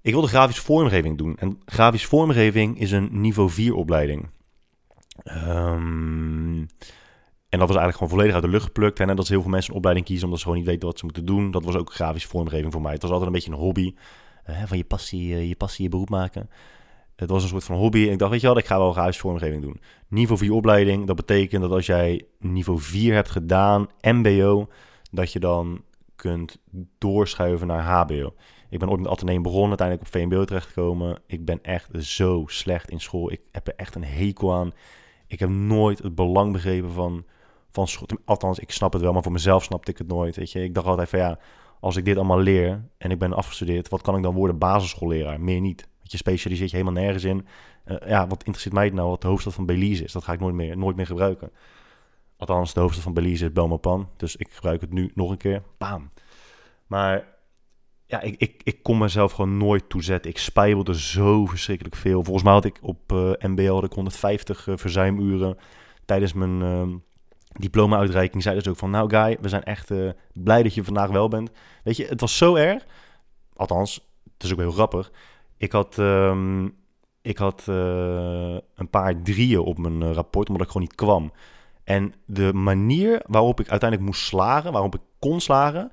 Ik wilde grafische vormgeving doen. En grafische vormgeving is een niveau 4 opleiding. Um, en dat was eigenlijk gewoon volledig uit de lucht geplukt. En dat is heel veel mensen een opleiding kiezen omdat ze gewoon niet weten wat ze moeten doen. Dat was ook grafische vormgeving voor mij. Het was altijd een beetje een hobby. Van je passie, uh, je passie je beroep maken. Het was een soort van hobby. En ik dacht, weet je wat, ik ga wel grafische vormgeving doen. Niveau 4 opleiding, dat betekent dat als jij niveau 4 hebt gedaan, mbo, dat je dan kunt doorschuiven naar hbo. Ik ben ooit met Atheneum begonnen, uiteindelijk op VMBO terechtgekomen. Ik ben echt zo slecht in school. Ik heb er echt een hekel aan. Ik heb nooit het belang begrepen van, van school. Althans, ik snap het wel, maar voor mezelf snapte ik het nooit. Weet je, ik dacht altijd van ja, als ik dit allemaal leer en ik ben afgestudeerd, wat kan ik dan worden? Basisschoolleraar, meer niet. Want je specialiseert je helemaal nergens in. Uh, ja, wat interesseert mij nou wat de hoofdstad van Belize is? Dat ga ik nooit meer, nooit meer gebruiken. Althans, de hoofdstad van Belize is Belmopan. Dus ik gebruik het nu nog een keer. Bam. Maar ja, ik, ik, ik kon mezelf gewoon nooit toezetten. Ik spijbelde zo verschrikkelijk veel. Volgens mij had ik op uh, eh, MBL had ik 150 uh, verzuimuren tijdens mijn uh, diploma-uitreiking. Zeiden ze ook van, nou Guy, we zijn echt uh, blij dat je vandaag wel bent. Weet je, het was zo erg. Althans, het is ook heel grappig. Ik had, um, ik had uh, een paar drieën op mijn rapport, omdat ik gewoon niet kwam. En de manier waarop ik uiteindelijk moest slagen, waarop ik kon slagen,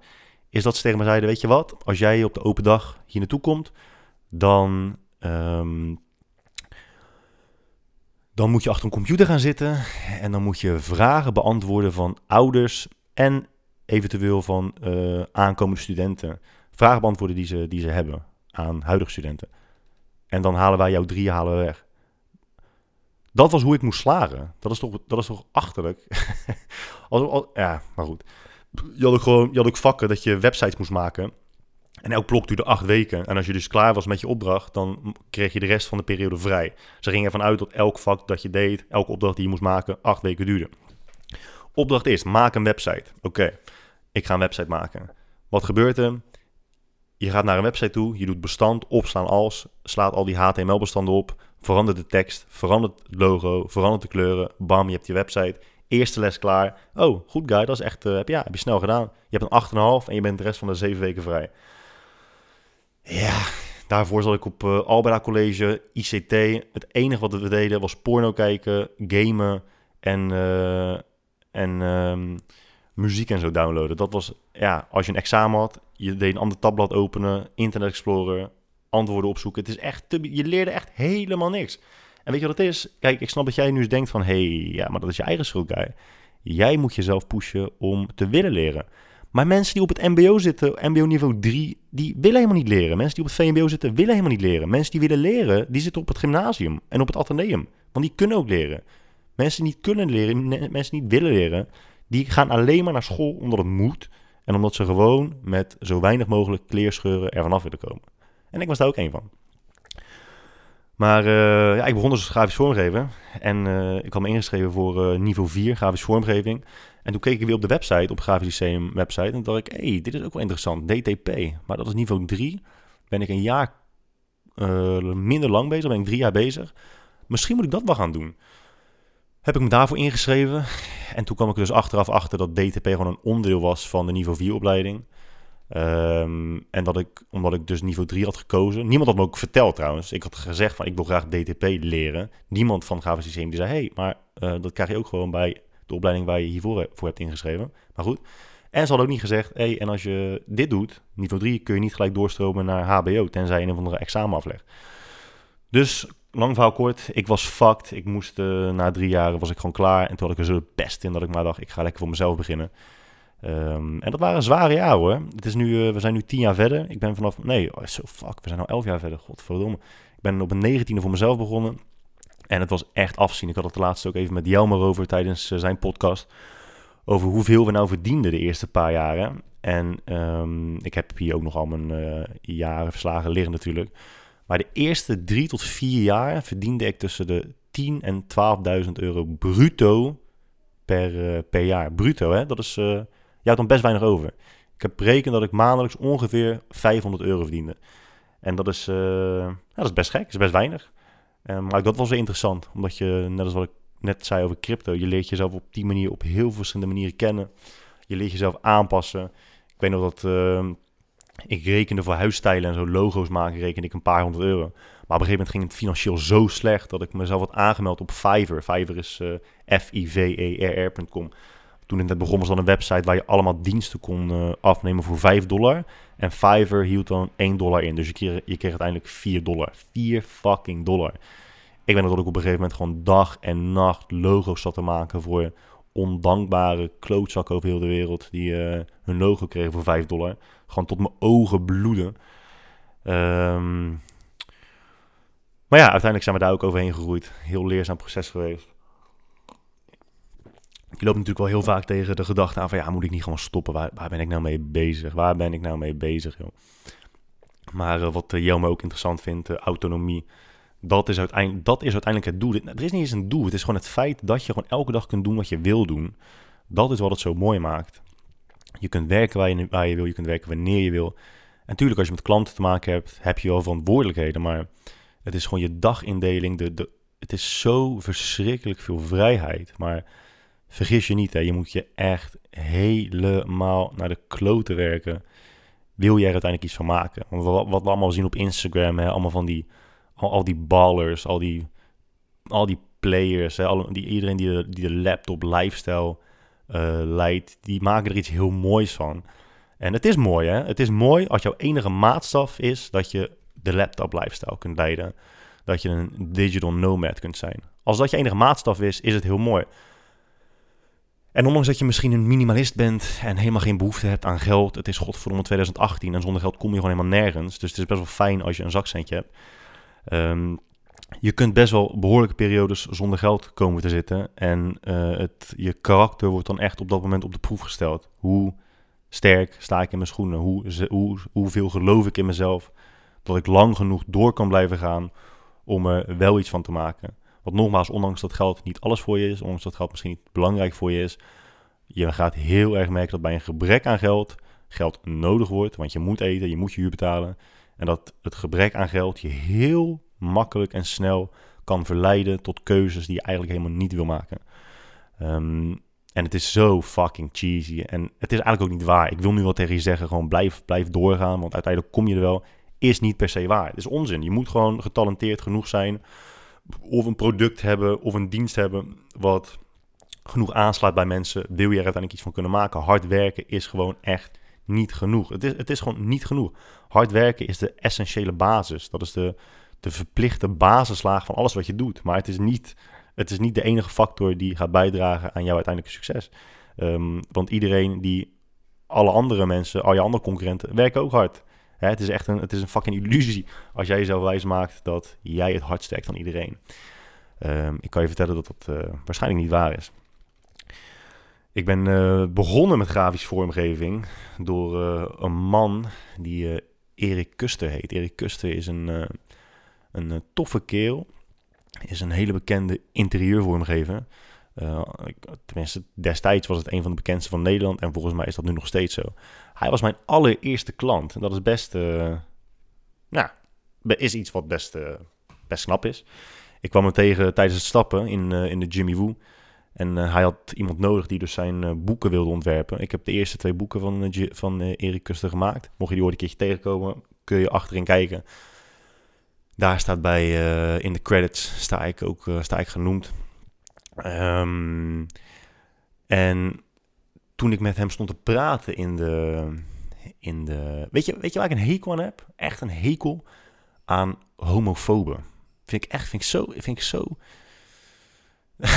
is dat ze tegen me zeiden: Weet je wat, als jij op de open dag hier naartoe komt, dan. Um, dan moet je achter een computer gaan zitten en dan moet je vragen beantwoorden van ouders en eventueel van uh, aankomende studenten. Vragen beantwoorden die ze, die ze hebben aan huidige studenten. En dan halen wij jouw drie halen we weg. Dat was hoe ik moest slagen. Dat is toch, dat is toch achterlijk? als, ja, maar goed. Je had, ook gewoon, je had ook vakken dat je websites moest maken. En elk blok duurde acht weken. En als je dus klaar was met je opdracht, dan kreeg je de rest van de periode vrij. Ze gingen ervan uit dat elk vak dat je deed, elke opdracht die je moest maken, acht weken duurde. Opdracht is, maak een website. Oké, ik ga een website maken. Wat gebeurt er? Je gaat naar een website toe, je doet bestand, opslaan als, slaat al die HTML-bestanden op, verandert de tekst, verandert het logo, verandert de kleuren, bam, je hebt je website. Eerste les klaar. Oh, goed guy, dat is echt, uh, ja, heb je snel gedaan. Je hebt een 8,5 en je bent de rest van de 7 weken vrij. Ja, daarvoor zat ik op uh, Alberta College, ICT. Het enige wat we deden was porno kijken, gamen en, uh, en um, muziek en zo downloaden. Dat was, ja, als je een examen had, je deed een ander tabblad openen, Internet Explorer, antwoorden opzoeken. Het is echt, te, je leerde echt helemaal niks. En weet je wat het is? Kijk, ik snap dat jij nu eens denkt van... hé, hey, ja, maar dat is je eigen schuld, guy. Jij moet jezelf pushen om te willen leren. Maar mensen die op het mbo zitten, mbo niveau 3, die willen helemaal niet leren. Mensen die op het VMBO zitten, willen helemaal niet leren. Mensen die willen leren, die zitten op het gymnasium en op het ateneum. Want die kunnen ook leren. Mensen die niet kunnen leren, mensen die niet willen leren... die gaan alleen maar naar school omdat het moet... en omdat ze gewoon met zo weinig mogelijk kleerscheuren ervan af willen komen. En ik was daar ook één van. Maar uh, ja, ik begon dus als grafisch vormgever. En uh, ik had me ingeschreven voor uh, niveau 4 grafisch vormgeving. En toen keek ik weer op de website, op Grafisch Lyceum website. En dacht ik, hé, hey, dit is ook wel interessant. DTP. Maar dat is niveau 3. Ben ik een jaar minder lang bezig. Ben ik drie jaar bezig. Misschien moet ik dat wel gaan doen. Heb ik me daarvoor ingeschreven. En toen kwam ik dus achteraf achter dat DTP gewoon een onderdeel was van de niveau 4 opleiding. Um, en dat ik, omdat ik dus niveau 3 had gekozen. Niemand had me ook verteld trouwens. Ik had gezegd van ik wil graag DTP leren. Niemand van Grafisch Systeem die zei: hey, maar uh, dat krijg je ook gewoon bij de opleiding waar je hiervoor voor hebt ingeschreven. Maar goed. En ze hadden ook niet gezegd: hey, en als je dit doet, niveau 3, kun je niet gelijk doorstromen naar HBO. Tenzij je een of andere examen aflegt. Dus lang verhaal kort, ik was fucked. Ik moest uh, na drie jaar was ik gewoon klaar. En toen had ik er zo pest in dat ik maar dacht: ik ga lekker voor mezelf beginnen. Um, en dat waren zware jaren hoor. Het is nu, uh, we zijn nu tien jaar verder. Ik ben vanaf, nee, oh, so fuck, we zijn al elf jaar verder. Godverdomme. Ik ben op een negentiende voor mezelf begonnen. En het was echt afzien. Ik had het de laatste ook even met Jelmer over tijdens uh, zijn podcast. Over hoeveel we nou verdienden de eerste paar jaren. En um, ik heb hier ook nog al mijn uh, jaren verslagen liggen natuurlijk. Maar de eerste drie tot vier jaar verdiende ik tussen de 10 en 12.000 euro bruto per, per jaar. Bruto, hè? Dat is je had dan best weinig over. Ik heb berekend dat ik maandelijks ongeveer 500 euro verdiende. En dat is, uh, dat is best gek, dat is best weinig. Um, maar dat was weer interessant, omdat je, net als wat ik net zei over crypto, je leert jezelf op die manier op heel verschillende manieren kennen. Je leert jezelf aanpassen. Ik weet nog dat uh, ik rekende voor huisstijlen en zo logo's maken, rekende ik een paar honderd euro. Maar op een gegeven moment ging het financieel zo slecht dat ik mezelf had aangemeld op Fiverr. Fiverr is uh, F-I-V-E-R-R.com toen het net begon was dan een website waar je allemaal diensten kon afnemen voor 5 dollar. En Fiverr hield dan 1 dollar in. Dus je kreeg, je kreeg uiteindelijk 4 dollar. 4 fucking dollar. Ik ben dat ik op een gegeven moment gewoon dag en nacht logo's zat te maken voor ondankbare klootzakken over heel de wereld. Die uh, hun logo kregen voor 5 dollar. Gewoon tot mijn ogen bloeden. Um, maar ja, uiteindelijk zijn we daar ook overheen gegroeid. Heel leerzaam proces geweest. Je loopt natuurlijk wel heel vaak tegen de gedachte aan van ja, moet ik niet gewoon stoppen? Waar, waar ben ik nou mee bezig? Waar ben ik nou mee bezig, joh? Maar uh, wat uh, Jelme ook interessant vindt, uh, autonomie. Dat is, uiteindelijk, dat is uiteindelijk het doel. Er is niet eens een doel. Het is gewoon het feit dat je gewoon elke dag kunt doen wat je wil doen. Dat is wat het zo mooi maakt. Je kunt werken waar je, waar je wil. Je kunt werken wanneer je wil. En natuurlijk, als je met klanten te maken hebt, heb je wel verantwoordelijkheden. Maar het is gewoon je dagindeling. De, de, het is zo verschrikkelijk veel vrijheid. Maar vergis je niet, hè, je moet je echt helemaal naar de kloten werken. Wil je er uiteindelijk iets van maken? Want wat, wat we allemaal zien op Instagram, hè, allemaal van die, al, die ballers, al die, al die players, hè, al, die, iedereen die de, die de laptop lifestyle uh, leidt, die maken er iets heel moois van. En het is mooi, hè? Het is mooi als jouw enige maatstaf is dat je de laptop lifestyle kunt leiden. Dat je een digital nomad kunt zijn. Als dat je enige maatstaf is, is het heel mooi. En ondanks dat je misschien een minimalist bent en helemaal geen behoefte hebt aan geld, het is godverdomme 2018 en zonder geld kom je gewoon helemaal nergens. Dus het is best wel fijn als je een zakcentje hebt. Um, je kunt best wel behoorlijke periodes zonder geld komen te zitten. En uh, het, je karakter wordt dan echt op dat moment op de proef gesteld. Hoe sterk sta ik in mijn schoenen? Hoe, hoe, hoeveel geloof ik in mezelf? Dat ik lang genoeg door kan blijven gaan om er wel iets van te maken. Want nogmaals, ondanks dat geld niet alles voor je is, ondanks dat geld misschien niet belangrijk voor je is, je gaat heel erg merken dat bij een gebrek aan geld geld nodig wordt. Want je moet eten, je moet je huur betalen. En dat het gebrek aan geld je heel makkelijk en snel kan verleiden tot keuzes die je eigenlijk helemaal niet wil maken. Um, en het is zo fucking cheesy. En het is eigenlijk ook niet waar. Ik wil nu wel tegen je zeggen, gewoon blijf, blijf doorgaan. Want uiteindelijk kom je er wel. Is niet per se waar. Het is onzin. Je moet gewoon getalenteerd genoeg zijn. Of een product hebben of een dienst hebben wat genoeg aanslaat bij mensen. Wil je er uiteindelijk iets van kunnen maken. Hard werken is gewoon echt niet genoeg. Het is, het is gewoon niet genoeg. Hard werken is de essentiële basis. Dat is de, de verplichte basislaag van alles wat je doet. Maar het is niet, het is niet de enige factor die gaat bijdragen aan jouw uiteindelijke succes. Um, want iedereen die, alle andere mensen, al je andere concurrenten, werken ook hard. Het is echt een, het is een fucking illusie als jij jezelf wijs maakt dat jij het hardst werkt van iedereen. Um, ik kan je vertellen dat dat uh, waarschijnlijk niet waar is. Ik ben uh, begonnen met grafische vormgeving door uh, een man die Erik Kuster heet. Erik Kuster is een een eh, toffe keel. Is een hele bekende interieurvormgever. Uh, tenminste, destijds was het een van de bekendste van Nederland. En volgens mij is dat nu nog steeds zo. Hij was mijn allereerste klant. En dat is best... Uh, nou, is iets wat best, uh, best knap is. Ik kwam hem tegen tijdens het stappen in, in de Jimmy Woo. En hij had iemand nodig die dus zijn boeken wilde ontwerpen. Ik heb de eerste twee boeken van, van Erik Kuster gemaakt. Mocht je die ooit een keertje tegenkomen, kun je achterin kijken. Daar staat bij in de credits sta ik ook sta ik genoemd. Um, en toen ik met hem stond te praten in de, in de weet je, weet je waar ik een hekel aan heb? Echt een hekel aan homofoben. Vind ik echt, vind ik zo, vind ik zo.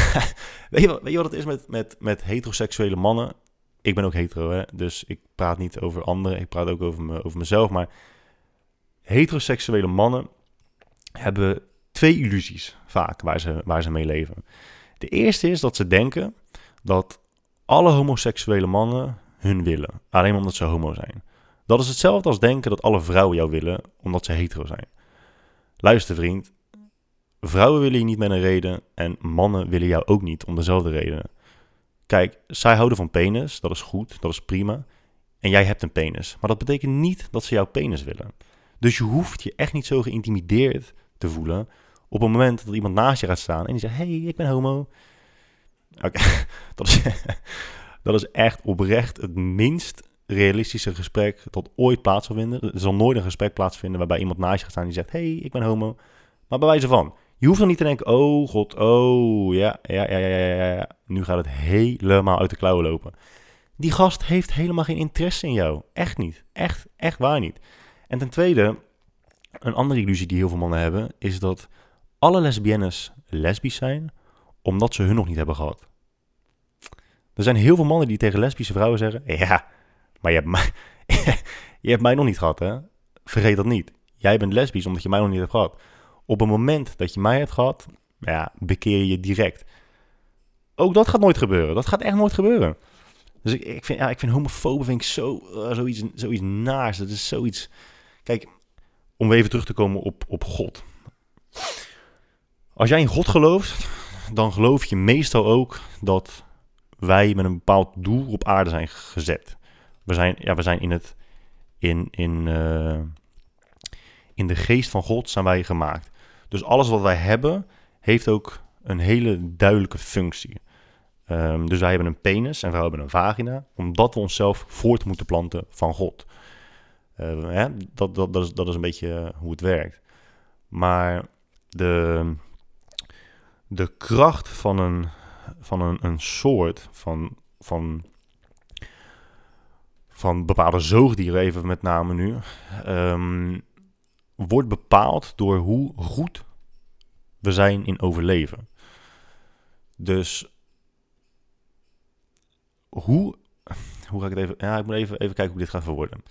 weet, je wat, weet je wat het is met, met, met heteroseksuele mannen? Ik ben ook hetero, hè? dus ik praat niet over anderen. Ik praat ook over, me, over mezelf. Maar heteroseksuele mannen hebben twee illusies vaak waar ze, waar ze mee leven. De eerste is dat ze denken dat alle homoseksuele mannen hun willen, alleen omdat ze homo zijn. Dat is hetzelfde als denken dat alle vrouwen jou willen omdat ze hetero zijn. Luister vriend, vrouwen willen je niet met een reden en mannen willen jou ook niet om dezelfde redenen. Kijk, zij houden van penis, dat is goed, dat is prima. En jij hebt een penis, maar dat betekent niet dat ze jouw penis willen. Dus je hoeft je echt niet zo geïntimideerd te voelen. Op het moment dat iemand naast je gaat staan en die zegt: hey, ik ben homo. Oké, dat, is, dat is echt oprecht het minst realistische gesprek dat ooit plaats zal vinden. Er zal nooit een gesprek plaatsvinden waarbij iemand naast je gaat staan die zegt: hey, ik ben homo. Maar bij wijze van. Je hoeft dan niet te denken: oh god, oh ja, ja, ja, ja, ja, ja. Nu gaat het helemaal uit de klauwen lopen. Die gast heeft helemaal geen interesse in jou. Echt niet. Echt, echt waar niet. En ten tweede, een andere illusie die heel veel mannen hebben, is dat alle lesbiennes lesbisch zijn, omdat ze hun nog niet hebben gehad. Er zijn heel veel mannen die tegen lesbische vrouwen zeggen: Ja, maar je hebt mij, je hebt mij nog niet gehad, hè? Vergeet dat niet. Jij bent lesbisch omdat je mij nog niet hebt gehad. Op het moment dat je mij hebt gehad, ja, bekeer je direct. Ook dat gaat nooit gebeuren. Dat gaat echt nooit gebeuren. Dus ik, ik, vind, ja, ik vind homofoben vind ik zo, uh, zoiets, zoiets naars. Dat is zoiets... Kijk, om even terug te komen op, op God. Als jij in God gelooft, dan geloof je meestal ook dat wij met een bepaald doel op aarde zijn gezet. We zijn, ja, we zijn in, het, in, in, uh, in de geest van God zijn wij gemaakt. Dus alles wat wij hebben, heeft ook een hele duidelijke functie. Um, dus wij hebben een penis en vrouwen hebben een vagina, omdat we onszelf voort moeten planten van God. Uh, hè? Dat, dat, dat, is, dat is een beetje hoe het werkt. Maar de, de kracht van een, van een, een soort, van, van, van bepaalde zoogdieren, even met name nu, um, wordt bepaald door hoe goed we zijn in overleven. Dus hoe, hoe ga ik het even, ja, ik moet even, even kijken hoe dit gaat verwoorden.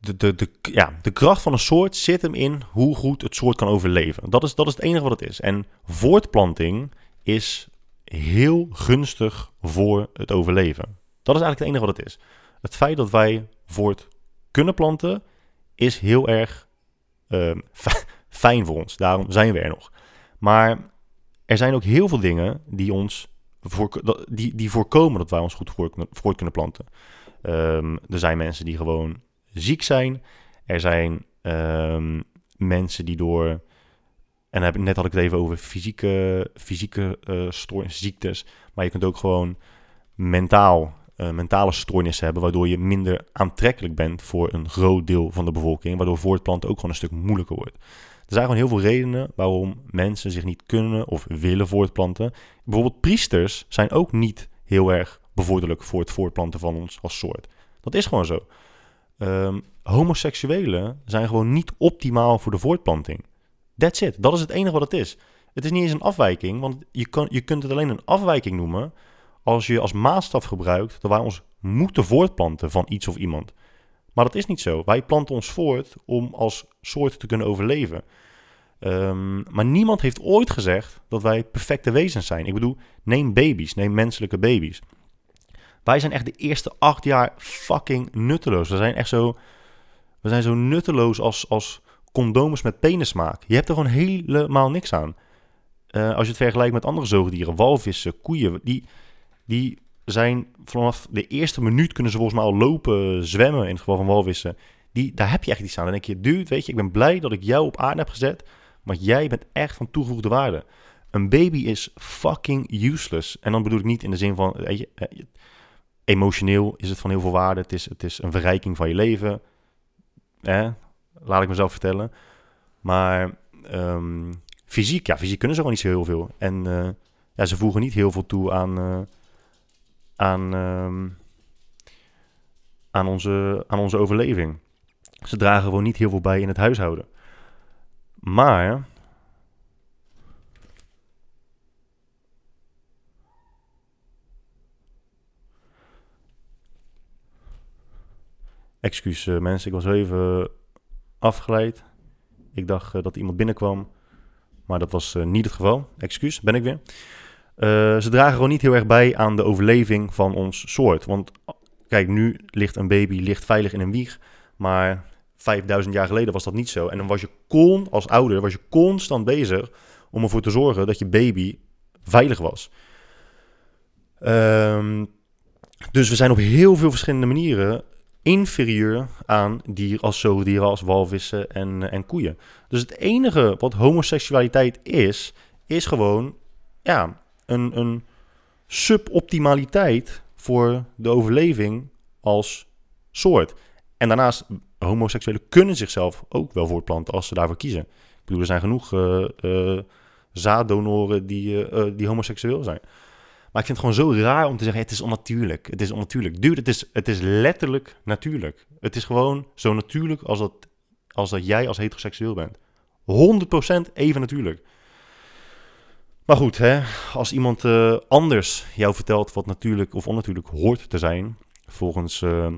De, de, de, ja, de kracht van een soort zit hem in hoe goed het soort kan overleven. Dat is, dat is het enige wat het is. En voortplanting is heel gunstig voor het overleven. Dat is eigenlijk het enige wat het is. Het feit dat wij voort kunnen planten is heel erg uh, fijn voor ons. Daarom zijn we er nog. Maar er zijn ook heel veel dingen die ons die, die voorkomen dat wij ons goed voort, kunnen planten. Um, er zijn mensen die gewoon ziek zijn. Er zijn um, mensen die door. En heb, net had ik het even over fysieke, fysieke uh, ziektes. Maar je kunt ook gewoon mentaal, uh, mentale stoornissen hebben. Waardoor je minder aantrekkelijk bent voor een groot deel van de bevolking. Waardoor voortplanten ook gewoon een stuk moeilijker wordt. Er zijn gewoon heel veel redenen waarom mensen zich niet kunnen of willen voortplanten. Bijvoorbeeld priesters zijn ook niet heel erg bevorderlijk voor het voortplanten van ons als soort. Dat is gewoon zo. Um, homoseksuelen zijn gewoon niet optimaal voor de voortplanting. That's it. Dat is het enige wat het is. Het is niet eens een afwijking, want je, kan, je kunt het alleen een afwijking noemen als je als maatstaf gebruikt dat wij ons moeten voortplanten van iets of iemand. Maar dat is niet zo. Wij planten ons voort om als soort te kunnen overleven. Um, maar niemand heeft ooit gezegd dat wij perfecte wezens zijn. Ik bedoel, neem baby's, neem menselijke baby's. Wij zijn echt de eerste acht jaar fucking nutteloos. We zijn echt zo, we zijn zo nutteloos als, als condooms met penissmaak. Je hebt er gewoon helemaal niks aan. Uh, als je het vergelijkt met andere zoogdieren, walvissen, koeien, die, die zijn vanaf de eerste minuut kunnen ze volgens mij al lopen, zwemmen in het geval van walvissen. Die, daar heb je echt iets aan. Dan denk je, dude, weet je, ik ben blij dat ik jou op aarde heb gezet, maar jij bent echt van toegevoegde waarde. Een baby is fucking useless. En dan bedoel ik niet in de zin van, weet je, eh, emotioneel is het van heel veel waarde. Het is, het is een verrijking van je leven. Eh, laat ik mezelf vertellen. Maar um, fysiek, ja, fysiek kunnen ze gewoon niet zo heel veel. En uh, ja, ze voegen niet heel veel toe aan, uh, aan, um, aan, onze, aan onze overleving. Ze dragen gewoon niet heel veel bij in het huishouden. Maar Excuus uh, mensen, ik was even afgeleid. Ik dacht uh, dat iemand binnenkwam, maar dat was uh, niet het geval. Excuus, ben ik weer. ze dragen gewoon niet heel erg bij aan de overleving van ons soort. Want kijk, nu ligt een baby ligt veilig in een wieg, maar 5000 jaar geleden was dat niet zo. En dan was je kon, als ouder, was je constant bezig om ervoor te zorgen dat je baby veilig was. Um, dus we zijn op heel veel verschillende manieren inferieur aan dieren als zoogdieren, als walvissen en, en koeien. Dus het enige wat homoseksualiteit is, is gewoon ja, een, een suboptimaliteit voor de overleving als soort. En daarnaast, homoseksuelen kunnen zichzelf ook wel voortplanten als ze daarvoor kiezen. Ik bedoel, er zijn genoeg uh, uh, zaaddonoren die, die homoseksueel zijn. Ik vind het gewoon zo raar om te zeggen: het is onnatuurlijk. Het is onnatuurlijk. Dude, het is, het is letterlijk natuurlijk. Het is gewoon zo natuurlijk als dat, als dat jij als heteroseksueel bent. 100% even natuurlijk. Maar goed, hè, als iemand uh, anders jou vertelt wat natuurlijk of onnatuurlijk hoort te zijn, volgens uh,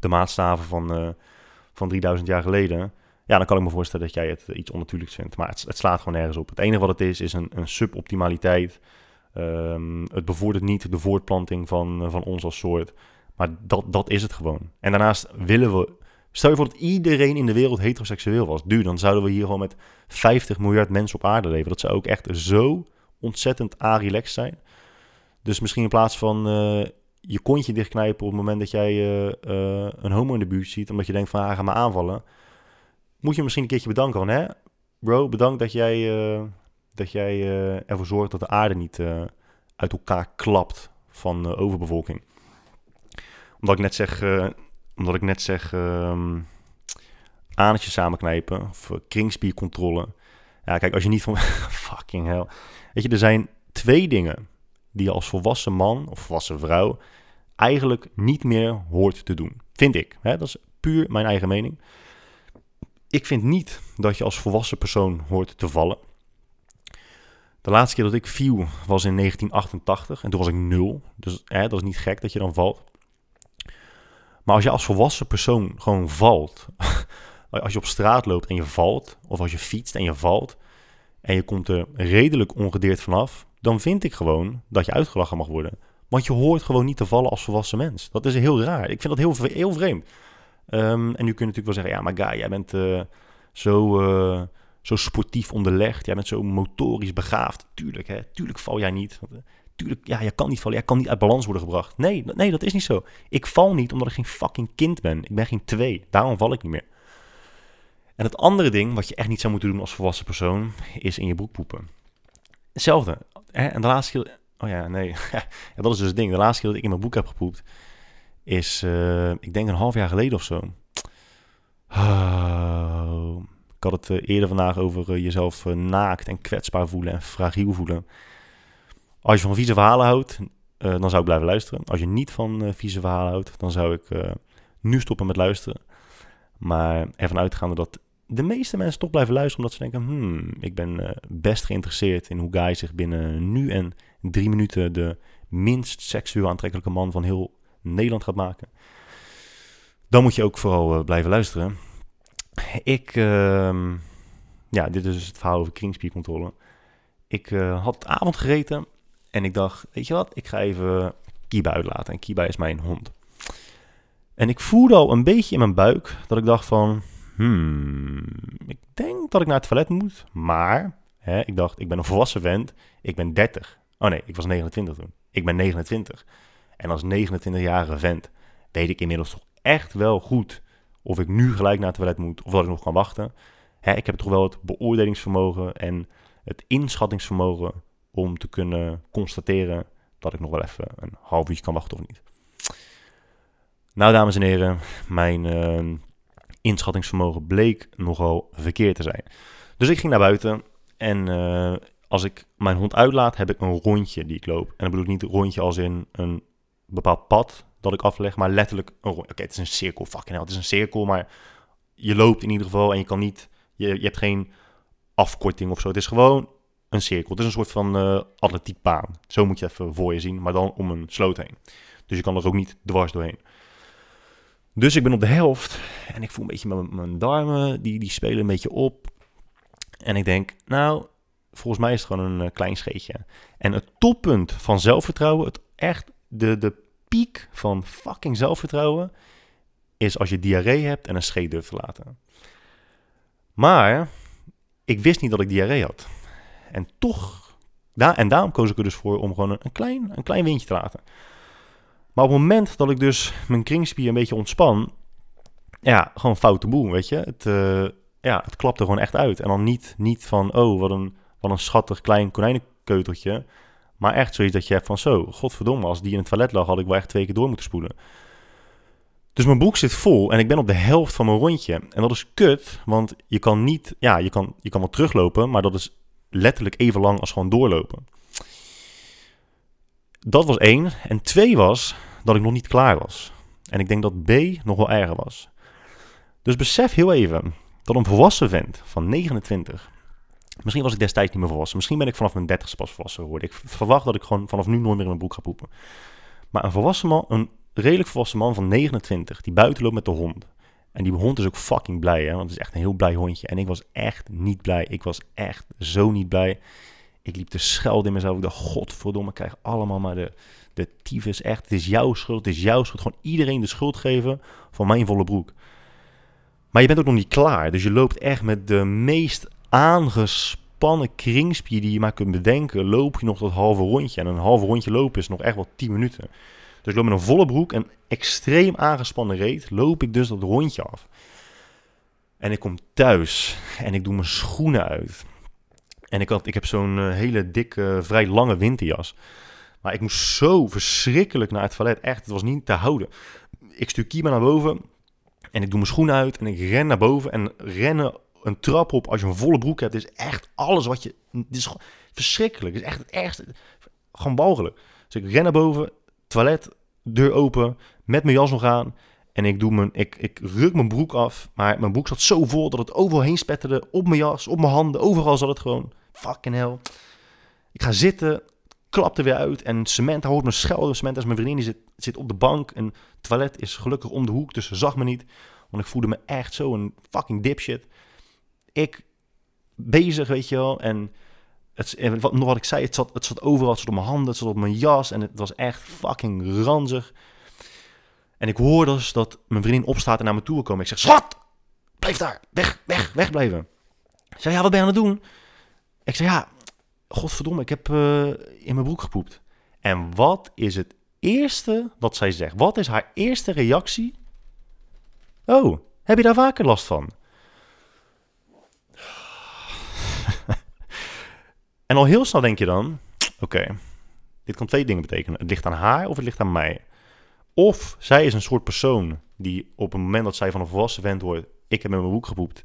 de maatstaven van, uh, van 3000 jaar geleden, ja, dan kan ik me voorstellen dat jij het iets onnatuurlijks vindt. Maar het, het slaat gewoon nergens op. Het enige wat het is, is een, een suboptimaliteit Ehm, het bevordert niet de voortplanting van, van ons als soort. Maar dat, dat is het gewoon. En daarnaast willen we... Stel je voor dat iedereen in de wereld heteroseksueel was. Duur, dan zouden we hier gewoon met 50 miljard mensen op aarde leven. Dat zou ook echt zo ontzettend a-relaxed zijn. Dus misschien in plaats van uh, je kontje dichtknijpen op het moment dat jij uh, een homo in de buurt ziet, omdat je denkt van ah, gaat me aanvallen, moet je misschien een keertje bedanken hè, bro, bedankt dat jij, dat jij ervoor zorgt dat de aarde niet uit elkaar klapt van overbevolking. Omdat ik net zeg, omdat ik net zeg, um, samenknijpen of kringspiercontrole. Ja, kijk, als je niet van fucking hell. Weet je, er zijn twee dingen die je als volwassen man of volwassen vrouw eigenlijk niet meer hoort te doen. Vind ik. Hè? Dat is puur mijn eigen mening. Ik vind niet dat je als volwassen persoon hoort te vallen. De laatste keer dat ik viel was in 1988 en toen was ik nul. Dus hè, dat is niet gek dat je dan valt. Maar als je als volwassen persoon gewoon valt, als je op straat loopt en je valt, of als je fietst en je valt, en je komt er redelijk ongedeerd vanaf, dan vind ik gewoon dat je uitgelachen mag worden. Want je hoort gewoon niet te vallen als volwassen mens. Dat is heel raar. Ik vind dat heel, heel vreemd. Um, en nu kun je natuurlijk wel zeggen, ja, maar guy, jij bent uh, zo, uh, zo sportief onderlegd. Jij bent zo motorisch begaafd. Tuurlijk, hè. Tuurlijk val jij niet. Uh, tuurlijk, ja, je kan niet vallen. Jij kan niet uit balans worden gebracht. Nee, nee, dat is niet zo. Ik val niet omdat ik geen fucking kind ben. Ik ben geen twee. Daarom val ik niet meer. En het andere ding, wat je echt niet zou moeten doen als volwassen persoon, is in je broek poepen. Hetzelfde. Hè? En de laatste keer... Oh ja, nee. ja, dat is dus het ding. De laatste keer dat ik in mijn boek heb gepoept, is, uh, ik denk een half jaar geleden of zo. Oh, ik had het uh, eerder vandaag over uh, jezelf naakt en kwetsbaar voelen en fragiel voelen. Als je van vieze verhalen houdt, dan zou ik blijven luisteren. Als je niet van vieze verhalen houdt, dan zou ik nu stoppen met luisteren. Maar ervan uitgaande dat de meeste mensen toch blijven luisteren omdat ze denken: hmm, ik ben best geïnteresseerd in hoe Guy zich binnen nu en drie minuten de minst seksueel aantrekkelijke man van heel Nederland gaat maken. Dan moet je ook vooral blijven luisteren. Ik, uh, ja, dit is dus het verhaal over kringspiercontrole. Ik uh, had avond gegeten en ik dacht: weet je wat, ik ga even Kiba uitlaten. En Kiba is mijn hond. En ik voelde al een beetje in mijn buik dat ik dacht van, hmm, ik denk dat ik naar het toilet moet. Maar, hè, ik dacht, ik ben een volwassen vent, ik ben 30. Oh nee, ik was 29 toen. Ik ben 29. En als 29-jarige vent weet ik inmiddels toch echt wel goed of ik nu gelijk naar het toilet moet of dat ik nog kan wachten. Hè, ik heb toch wel het beoordelingsvermogen en het inschattingsvermogen om te kunnen constateren dat ik nog wel even een half uurtje kan wachten of niet. Nou, dames en heren, mijn uh, inschattingsvermogen bleek nogal verkeerd te zijn. Dus ik ging naar buiten en uh, als ik mijn hond uitlaat, heb ik een rondje die ik loop. En dan bedoel ik niet een rondje als in een bepaald pad dat ik afleg, maar letterlijk een. Oké, het is een cirkel, fucking hell, het is een cirkel, maar je loopt in ieder geval en je kan niet, je, je hebt geen afkorting of zo. Het is gewoon een cirkel. Het is een soort van uh, atletiekbaan. Zo moet je even voor je zien, maar dan om een sloot heen. Dus je kan er ook niet dwars doorheen. Dus ik ben op de helft en ik voel een beetje mijn, mijn darmen, die, die spelen een beetje op. En ik denk, nou, volgens mij is het gewoon een uh, klein scheetje. En het toppunt van zelfvertrouwen, het echt de, de piek van fucking zelfvertrouwen, is als je diarree hebt en een scheet durft te laten. Maar ik wist niet dat ik diarree had. En toch, da en daarom koos ik er dus voor om gewoon een, klein, een klein windje te laten. Maar op het moment dat ik dus mijn kringspier een beetje ontspan, ja, gewoon foute boel, weet je. Het, uh, ja, het klapt er gewoon echt uit. En dan niet, niet van, oh, wat een, wat een schattig klein konijnenkeuteltje. Maar echt zoiets dat je hebt van, zo, godverdomme, als die in het toilet lag, had ik wel echt twee keer door moeten spoelen. Dus mijn broek zit vol en ik ben op de helft van mijn rondje. En dat is kut, want je kan niet, ja, je kan, je kan wel teruglopen, maar dat is letterlijk even lang als gewoon doorlopen. Dat was één. En twee was dat ik nog niet klaar was. En ik denk dat B nog wel erger was. Dus besef heel even dat een volwassen vent van 29. Misschien was ik destijds niet meer volwassen. Misschien ben ik vanaf mijn 30 pas volwassen geworden. Ik verwacht dat ik gewoon vanaf nu nooit meer in mijn broek ga poepen. Maar een volwassen man, een redelijk volwassen man van 29, die buiten loopt met de hond. En die hond is ook fucking blij, hè? want het is echt een heel blij hondje. En ik was echt niet blij. Ik was echt zo niet blij. Ik liep te schelden in mezelf. Ik dacht, godverdomme, ik krijg allemaal maar de, de tyfus. Echt, het is jouw schuld, het is jouw schuld. Gewoon iedereen de schuld geven van mijn volle broek. Maar je bent ook nog niet klaar. Dus je loopt echt met de meest aangespannen kringspier die je maar kunt bedenken. Loop je nog dat halve rondje. En een halve rondje lopen is nog echt wel 10 minuten. Dus ik loop met een volle broek en extreem aangespannen reet. Loop ik dus dat rondje af. En ik kom thuis en ik doe mijn schoenen uit. En ik, had, ik heb zo'n eh, hele dikke, vrij lange winterjas. Maar ik moest zo verschrikkelijk naar het toilet. Echt, het was niet te houden. Ik stuur Kima naar boven. En ik doe mijn schoenen uit. En ik ren naar boven. En rennen een trap op als je een volle broek hebt. is echt alles wat je... Het is verschrikkelijk. Het is echt het ergste. Gewoon walgelijk. Dus ik ren naar boven. Toilet, deur open. Met mijn jas nog aan. En ik, doe mijn, ik, ik ruk mijn broek af. Maar mijn broek zat zo vol dat het overal heen spetterde. Op mijn jas, op mijn handen. Overal zat het gewoon. Fucking hell. Ik ga zitten. Klap er weer uit. En Cement hoort me schelden. Cement is mijn vriendin. Die zit, zit op de bank. En toilet is gelukkig om de hoek. Dus ze zag me niet. Want ik voelde me echt zo een fucking dipshit. Ik bezig, weet je wel. En het, wat, wat ik zei, het zat, het zat overal. Het zat op mijn handen, het zat op mijn jas. En het was echt fucking ranzig. En ik hoor dus dat mijn vriendin opstaat en naar me toe wil komen. Ik zeg, schat, blijf daar, weg, weg, wegblijven. Ze zei, ja, wat ben je aan het doen? Ik zei, ja, godverdomme, ik heb uh, in mijn broek gepoept. En wat is het eerste wat zij zegt? Wat is haar eerste reactie? Oh, heb je daar vaker last van? En al heel snel denk je dan, oké, dit kan twee dingen betekenen. Het ligt aan haar of het ligt aan mij. Of zij is een soort persoon die op het moment dat zij van een volwassen vent wordt, ik heb in mijn boek gepoept,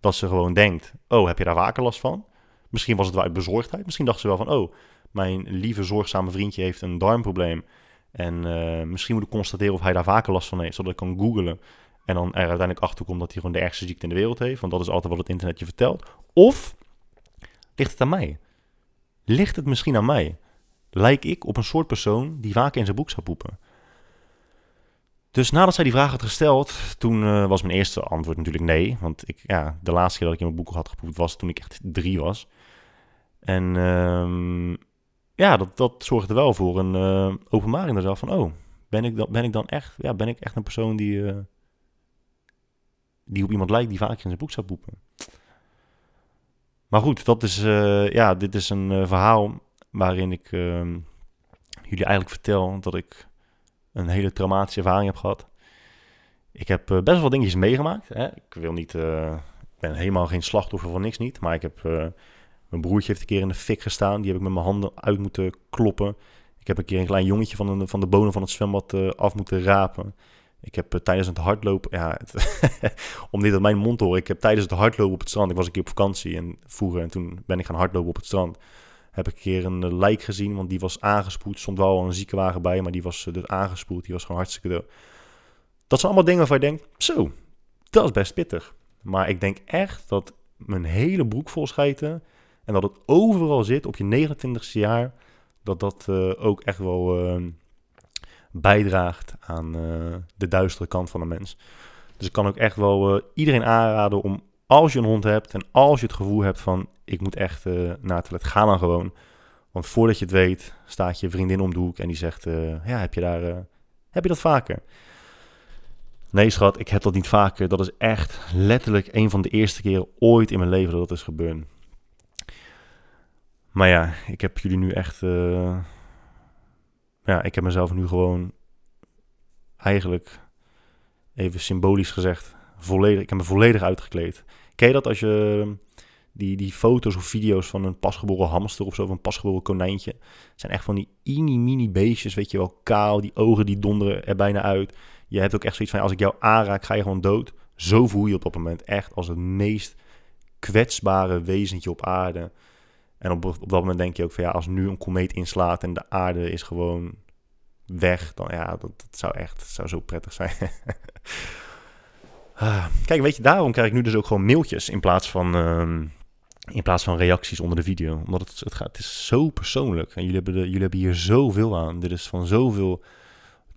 dat ze gewoon denkt, oh, heb je daar vaker last van? Misschien was het wel uit bezorgdheid. Misschien dacht ze wel van, oh, mijn lieve zorgzame vriendje heeft een darmprobleem. En uh, misschien moet ik constateren of hij daar vaker last van heeft, zodat ik kan googlen. En dan er uiteindelijk achter komt dat hij gewoon de ergste ziekte in de wereld heeft. Want dat is altijd wat het internet je vertelt. Of ligt het aan mij? Ligt het misschien aan mij? Lijk ik op een soort persoon die vaker in zijn boek zou poepen? Dus nadat zij die vraag had gesteld, toen uh, was mijn eerste antwoord natuurlijk nee. Want ik, ja, de laatste keer dat ik in mijn boek had gepoept was toen ik echt drie was. En um, ja, dat, dat zorgde wel voor een uh, openbaring van, oh, ben ik, dan, ben ik dan echt, ja, ben ik echt een persoon die, uh, die op iemand lijkt die vaker in zijn boek zou poepen. Maar goed, dat is, ja, dit is een verhaal waarin ik ehm, jullie eigenlijk vertel dat ik een hele traumatische ervaring heb gehad. Ik heb uh, best wel dingetjes meegemaakt. Hè. Ik wil niet, ik ben helemaal geen slachtoffer van niks niet. Maar ik heb, mijn broertje heeft een keer in de fik gestaan. Die heb ik met mijn handen uit moeten kloppen. Ik heb een keer een klein jongetje van de, van de bonen van het zwembad af moeten rapen. Ik heb tijdens het hardlopen, ja, om dit uit mijn mond te horen. Ik heb tijdens het hardlopen op het strand, ik was een keer op vakantie en vroeger en toen ben ik gaan hardlopen op het strand heb ik een keer een eh, lijk gezien, want die was aangespoeld. Stond wel een ziekenwagen bij, maar die was uh, dus aangespoeld. Die was gewoon hartstikke dood. Dat zijn allemaal dingen waarvan je denkt, zo, dat is best pittig. Maar ik denk echt dat mijn hele broek vol schijten en dat het overal zit op je 29ste jaar, dat dat ook echt wel uh, bijdraagt aan de duistere kant van de mens. Dus ik kan ook echt wel iedereen aanraden om als je een hond hebt en als je het gevoel hebt van ik moet echt uh, naar het toilet, ga dan gewoon. Want voordat je het weet, staat je vriendin om de hoek en die zegt, ja, heb je daar, heb je dat vaker? Nee, schat, ik heb dat niet vaker. Dat is echt letterlijk een van de eerste keren ooit in mijn leven dat dat is gebeurd. Maar ja, ik heb jullie nu echt, ja, ik heb mezelf nu gewoon eigenlijk, even symbolisch gezegd, volledig, ik heb me volledig uitgekleed. Ken je dat als je die, die foto's of video's van een pasgeboren hamster of zo, of een pasgeboren konijntje. zijn echt van die mini-mini beestjes, weet je wel, kaal. Die ogen die donderen er bijna uit. Je hebt ook echt zoiets van, als ik jou aanraak, ga je gewoon dood. Zo voel je op dat moment echt als het meest kwetsbare wezentje op aarde. En op, op dat moment denk je ook van, ja, als nu een komeet inslaat en de aarde is gewoon weg, dan ja, dat, zou echt, zou zo prettig zijn. Ah, kijk, weet je, daarom krijg ik nu dus ook gewoon mailtjes in plaats van, uh, in plaats van reacties onder de video. Omdat het, het, gaat, het is zo persoonlijk. En jullie hebben, jullie hebben hier zoveel aan. Dit is van zoveel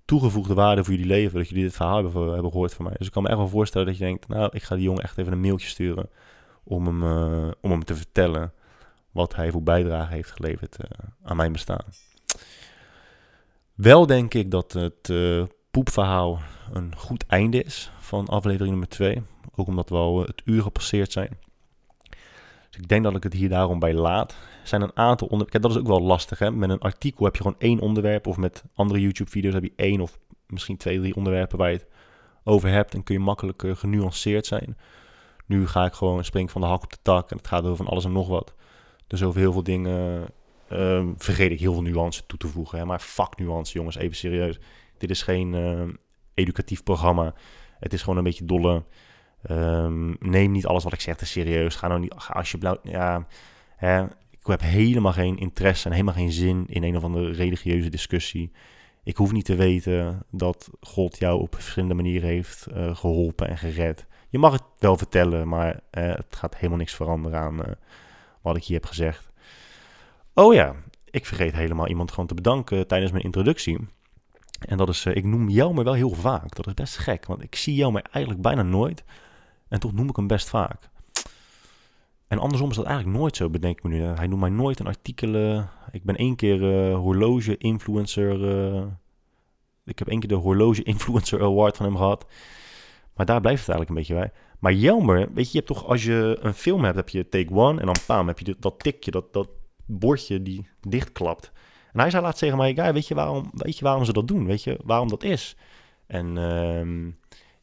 toegevoegde waarde voor jullie leven. Dat jullie dit verhaal hebben, hebben gehoord van mij. Dus ik kan me echt wel voorstellen dat je denkt... Nou, ik ga die jongen echt even een mailtje sturen. Om hem, uh, om hem te vertellen wat hij voor bijdrage heeft geleverd aan mijn bestaan. Wel denk ik dat het poepverhaal een goed einde is van aflevering nummer 2. Ook omdat we al het uur gepasseerd zijn. Dus ik denk dat ik het hier daarom bij laat. Er zijn een aantal onderwerpen. Dat is ook wel lastig. Hè? Met een artikel heb je gewoon één onderwerp. Of met andere YouTube-video's heb je één of misschien twee, drie onderwerpen waar je het over hebt. En kun je makkelijk genuanceerd zijn. Nu ga ik gewoon springen van de hak op de tak. En het gaat over van alles en nog wat. Dus over heel veel dingen um, vergeet ik heel veel nuance toe te voegen. Hè? Maar fuck nuance, jongens. Even serieus. Dit is geen uh, educatief programma. Het is gewoon een beetje dolle. Um, neem niet alles wat ik zeg te serieus. Ga nou niet, ga alsjeblieft, ja, hè, ik heb helemaal geen interesse en helemaal geen zin in een of andere religieuze discussie. Ik hoef niet te weten dat God jou op verschillende manieren heeft uh, geholpen en gered. Je mag het wel vertellen, maar uh, het gaat helemaal niks veranderen aan uh, wat ik hier heb gezegd. Oh ja, ik vergeet helemaal iemand gewoon te bedanken tijdens mijn introductie. En dat is, ik noem jou maar wel heel vaak. Dat is best gek, want ik zie jou maar eigenlijk bijna nooit. En toch noem ik hem best vaak. En andersom is dat eigenlijk nooit zo, bedenk ik me nu. Hij noemt mij nooit een artikel. ik ben één keer uh, horloge-influencer. Uh, ik heb één keer de horloge-influencer award van hem gehad. Maar daar blijft het eigenlijk een beetje bij. Maar Jelmer, weet je, je hebt toch als je een film hebt, heb je take one. En dan pam, heb je dat tikje, dat, dat bordje die dichtklapt. En hij zei laatst tegen mij, ja, weet je, waarom, weet je waarom ze dat doen? Weet je waarom dat is? En... Uh,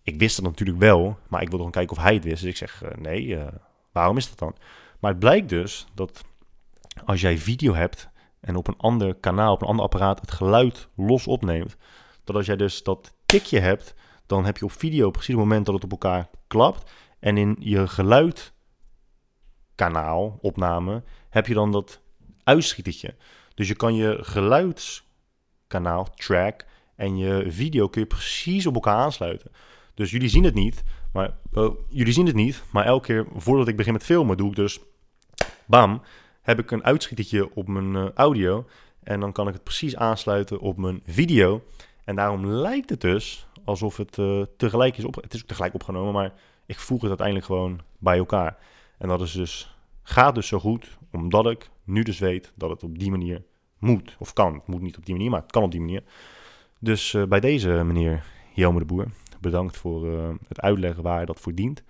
ik wist het natuurlijk wel, maar ik wilde gewoon kijken of hij het wist. Dus ik zeg, uh, nee, uh, waarom is dat dan? Maar het blijkt dus dat als jij video hebt en op een ander kanaal, op een ander apparaat het geluid los opneemt, dat als jij dus dat tikje hebt, dan heb je op video precies het moment dat het op elkaar klapt. En in je geluidkanaal, opname, heb je dan dat uitschietertje. Dus je kan je geluidskanaal, track, en je video kun je precies op elkaar aansluiten. Dus jullie zien het niet, maar uh, jullie zien het niet, maar elke keer voordat ik begin met filmen doe ik dus bam, heb ik een uitschietertje op mijn uh, audio en dan kan ik het precies aansluiten op mijn video. En daarom lijkt het dus alsof het uh, tegelijk is op, het is ook tegelijk opgenomen, maar ik voeg het uiteindelijk gewoon bij elkaar. En dat is dus gaat dus zo goed, omdat ik nu dus weet dat het op die manier moet of kan. Het moet niet op die manier, maar het kan op die manier. Dus uh, bij deze meneer Jelme de Boer, bedankt voor uh, het uitleggen waar dat voor dient.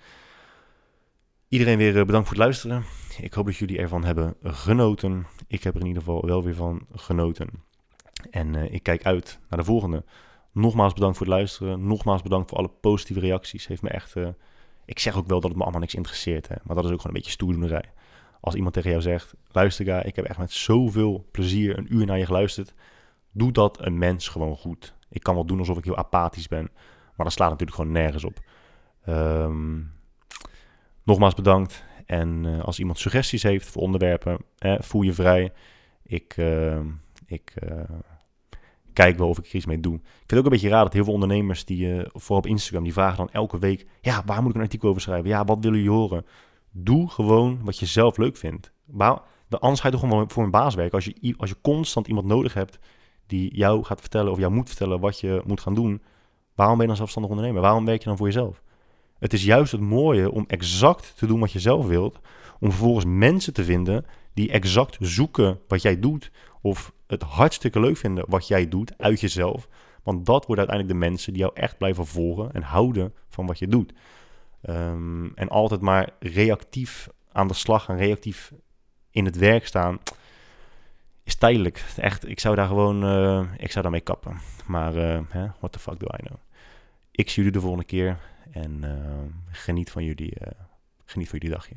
Iedereen weer bedankt voor het luisteren. Ik hoop dat jullie ervan hebben genoten. Ik heb er in ieder geval wel weer van genoten. En uh, ik kijk uit naar de volgende. Nogmaals bedankt voor het luisteren. Nogmaals bedankt voor alle positieve reacties. Heeft me echt. ik zeg ook wel dat het me allemaal niks interesseert. Hè, maar dat is ook gewoon een beetje stoerdoenerij. Als iemand tegen jou zegt: luister, ga, ik heb echt met zoveel plezier een uur naar je geluisterd. Doe dat een mens gewoon goed. Ik kan wel doen alsof ik heel apathisch ben. Maar dat slaat natuurlijk gewoon nergens op. Um, nogmaals bedankt. En uh, als iemand suggesties heeft voor onderwerpen, eh, voel je vrij. Ik, uh, ik uh, kijk wel of ik er iets mee doe. Ik vind het ook een beetje raar dat heel veel ondernemers, die voor op Instagram, die vragen dan elke week: Ja, waar moet ik een artikel over schrijven? Ja, wat willen jullie horen? Doe gewoon wat je zelf leuk vindt. Maar, anders ga je toch gewoon voor een baas werken. Als je, als je constant iemand nodig hebt die jou gaat vertellen of jou moet vertellen wat je moet gaan doen, waarom ben je dan zelfstandig ondernemer? Waarom werk je dan voor jezelf? Het is juist het mooie om exact te doen wat je zelf wilt, om vervolgens mensen te vinden die exact zoeken wat jij doet, of het hartstikke leuk vinden wat jij doet uit jezelf. Want dat worden uiteindelijk de mensen die jou echt blijven volgen en houden van wat je doet. Um, en altijd maar reactief aan de slag gaan, reactief in het werk staan is tijdelijk. Echt, ik zou daar gewoon, uh, ik zou daarmee kappen. Maar hè, what the fuck do I know? Ik zie jullie de volgende keer en uh, geniet van jullie, geniet van jullie dagje.